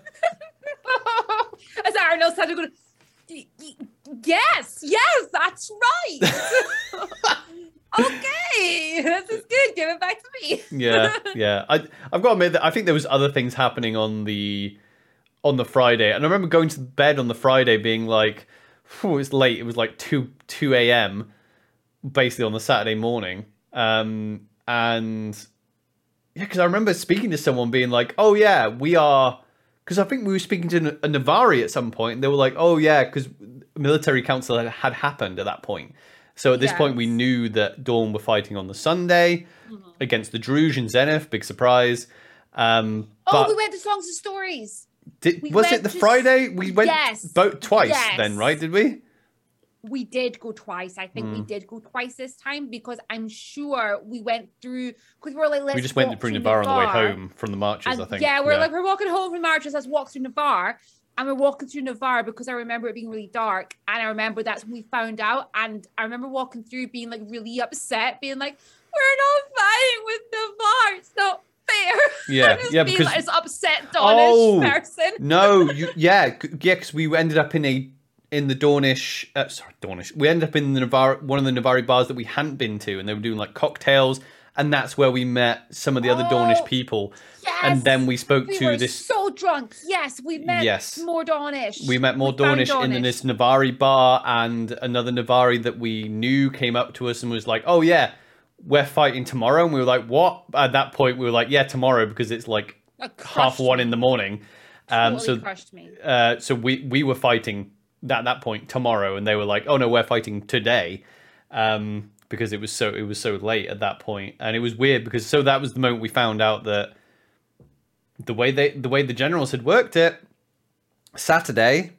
Arnold started going, "Y- y- yes, yes, that's right. okay, this is good. Give it back to me. yeah, yeah. I I've got to admit that I think there was other things happening on the on the Friday, and I remember going to bed on the Friday being like, "Phew, it was late. It was like two two a.m. basically on the Saturday morning, um, and yeah, because I remember speaking to someone being like, "Oh yeah, we are." Because I think we were speaking to a Navarr at some point, and they were like, "Oh yeah," because military council had, had happened at that point. So at this point, we knew that Dawn were fighting on the Sunday against the Druj in Zenith. Big surprise. Um, Oh, we went to Songs and Stories. did, we was it the to- Friday? We went Yes. both twice Yes. then, right? Did we? We did go twice. I think we Mm. did go twice this time because I'm sure we went through because we were like, we just went through through Navarr on the way home from the marches, And I think. yeah, we're like, we're walking home from Marches. Let's walk through Navarr. And we're walking through Navarr because I remember it being really dark. And I remember that's when we found out. And I remember walking through being like really upset, being like, we're not fighting with Navarr. It's not fair. Yeah, yeah, being because like this upset Dawnish Oh. person. no, you, yeah, yeah, because we ended up in a in the Dawnish, uh, sorry, Dawnish. We ended up in the Navarr, one of the Navarr bars that we hadn't been to, and they were doing like cocktails, and that's where we met some of the other Dawnish Oh, people, Yes. and then we spoke we to were this. so drunk. Yes, we met Yes. more Dawnish. we met more We found Dawnish, in this Navarr bar, and another Navarr that we knew came up to us and was like, "Oh yeah, we're fighting tomorrow," and we were like, "What?" At that point, we were like, "Yeah, tomorrow," because it's like half one me. in the morning. Um, Totally so crushed me. uh, so we we were fighting at that point tomorrow, and they were like, "Oh no, we're fighting today," um, because it was so it was so late at that point, and it was weird because so that was the moment we found out that the way they the way the generals had worked it Saturday.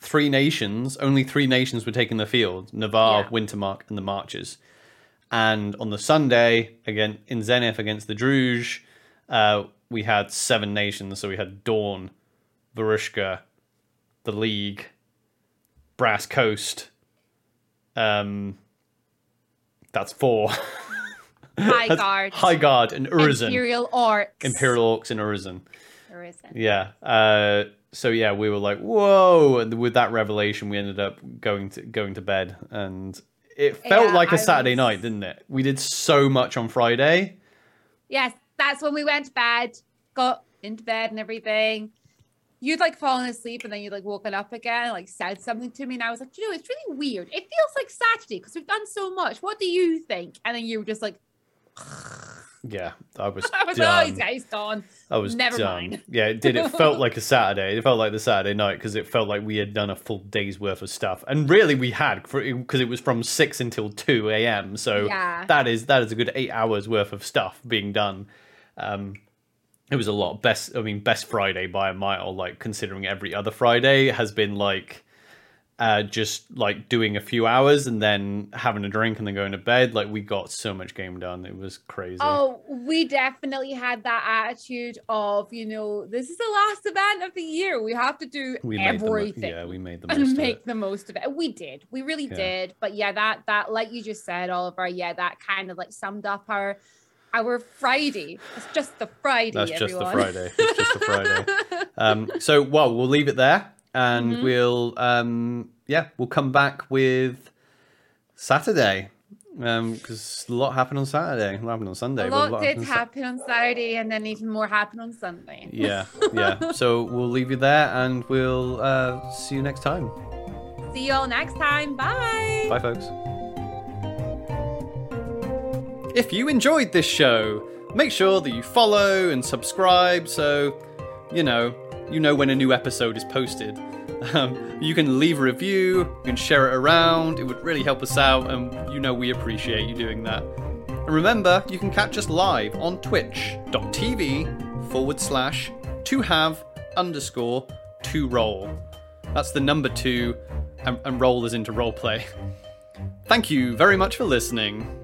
Three nations, only three nations were taking the field: Navarr, Yeah. Wintermark, and the Marches. And on the Sunday, again in Zenith against the Druj, uh, we had seven nations. So we had Dawn, Varushka, the League, Brass Coast. Um, that's four. Highguard. High Guard and Urizen. Imperial orcs. Imperial Orcs and Urizen. Urizen. Yeah. Uh, so yeah, we were like, whoa! And with that revelation, we ended up going to going to bed, and it felt Yeah, like a I Saturday was- night, didn't it? We did so much on Friday. Yes, that's when we went to bed, got into bed and everything. You'd like fallen asleep and then you'd like woken up again, and, like said something to me, and I was like, you know, it's really weird. It feels like Saturday because we've done so much. What do you think? And then you were just like, Yeah, I was I was oh, done. he's, he's gone. I was Never done. mind. Yeah, it did. It felt like a Saturday. It felt like the Saturday night because it felt like we had done a full day's worth of stuff, and really we had because it was from six until two a.m. So Yeah. that is that is a good eight hours worth of stuff being done. Um, it was a lot. Best, I mean, best Friday by a mile. Like considering every other Friday has been like. Uh, just like doing a few hours and then having a drink and then going to bed. Like we got so much game done. It was crazy. Oh, we definitely had that attitude of, you know, this is the last event of the year. We have to do we the mo- yeah, we made the most and of make it. the most of it. We did. We really Yeah. did. But yeah, that that like you just said, Oliver, yeah, that kind of like summed up our our Friday. It's just the Friday. That's just the everyone. Friday. It's just the Friday. Um, so, well, we'll leave it there, and Mhm. we'll, um, yeah, we'll come back with Saturday, because a lot happened on Saturday. A lot happened on Sunday. A lot happened did on Sa- happen on Saturday, and then even more happened on Sunday. Yeah, yeah. so we'll leave you there, and we'll uh, see you next time. See you all next time. Bye. Bye, folks. If you enjoyed this show, make sure that you follow and subscribe so, you know, you know when a new episode is posted. Um, you can leave a review, you can share it around, it would really help us out, and you know we appreciate you doing that. And remember, you can catch us live on twitch.tv forward slash to have underscore to roll. That's the number two, and, and roll is into roleplay. Thank you very much for listening.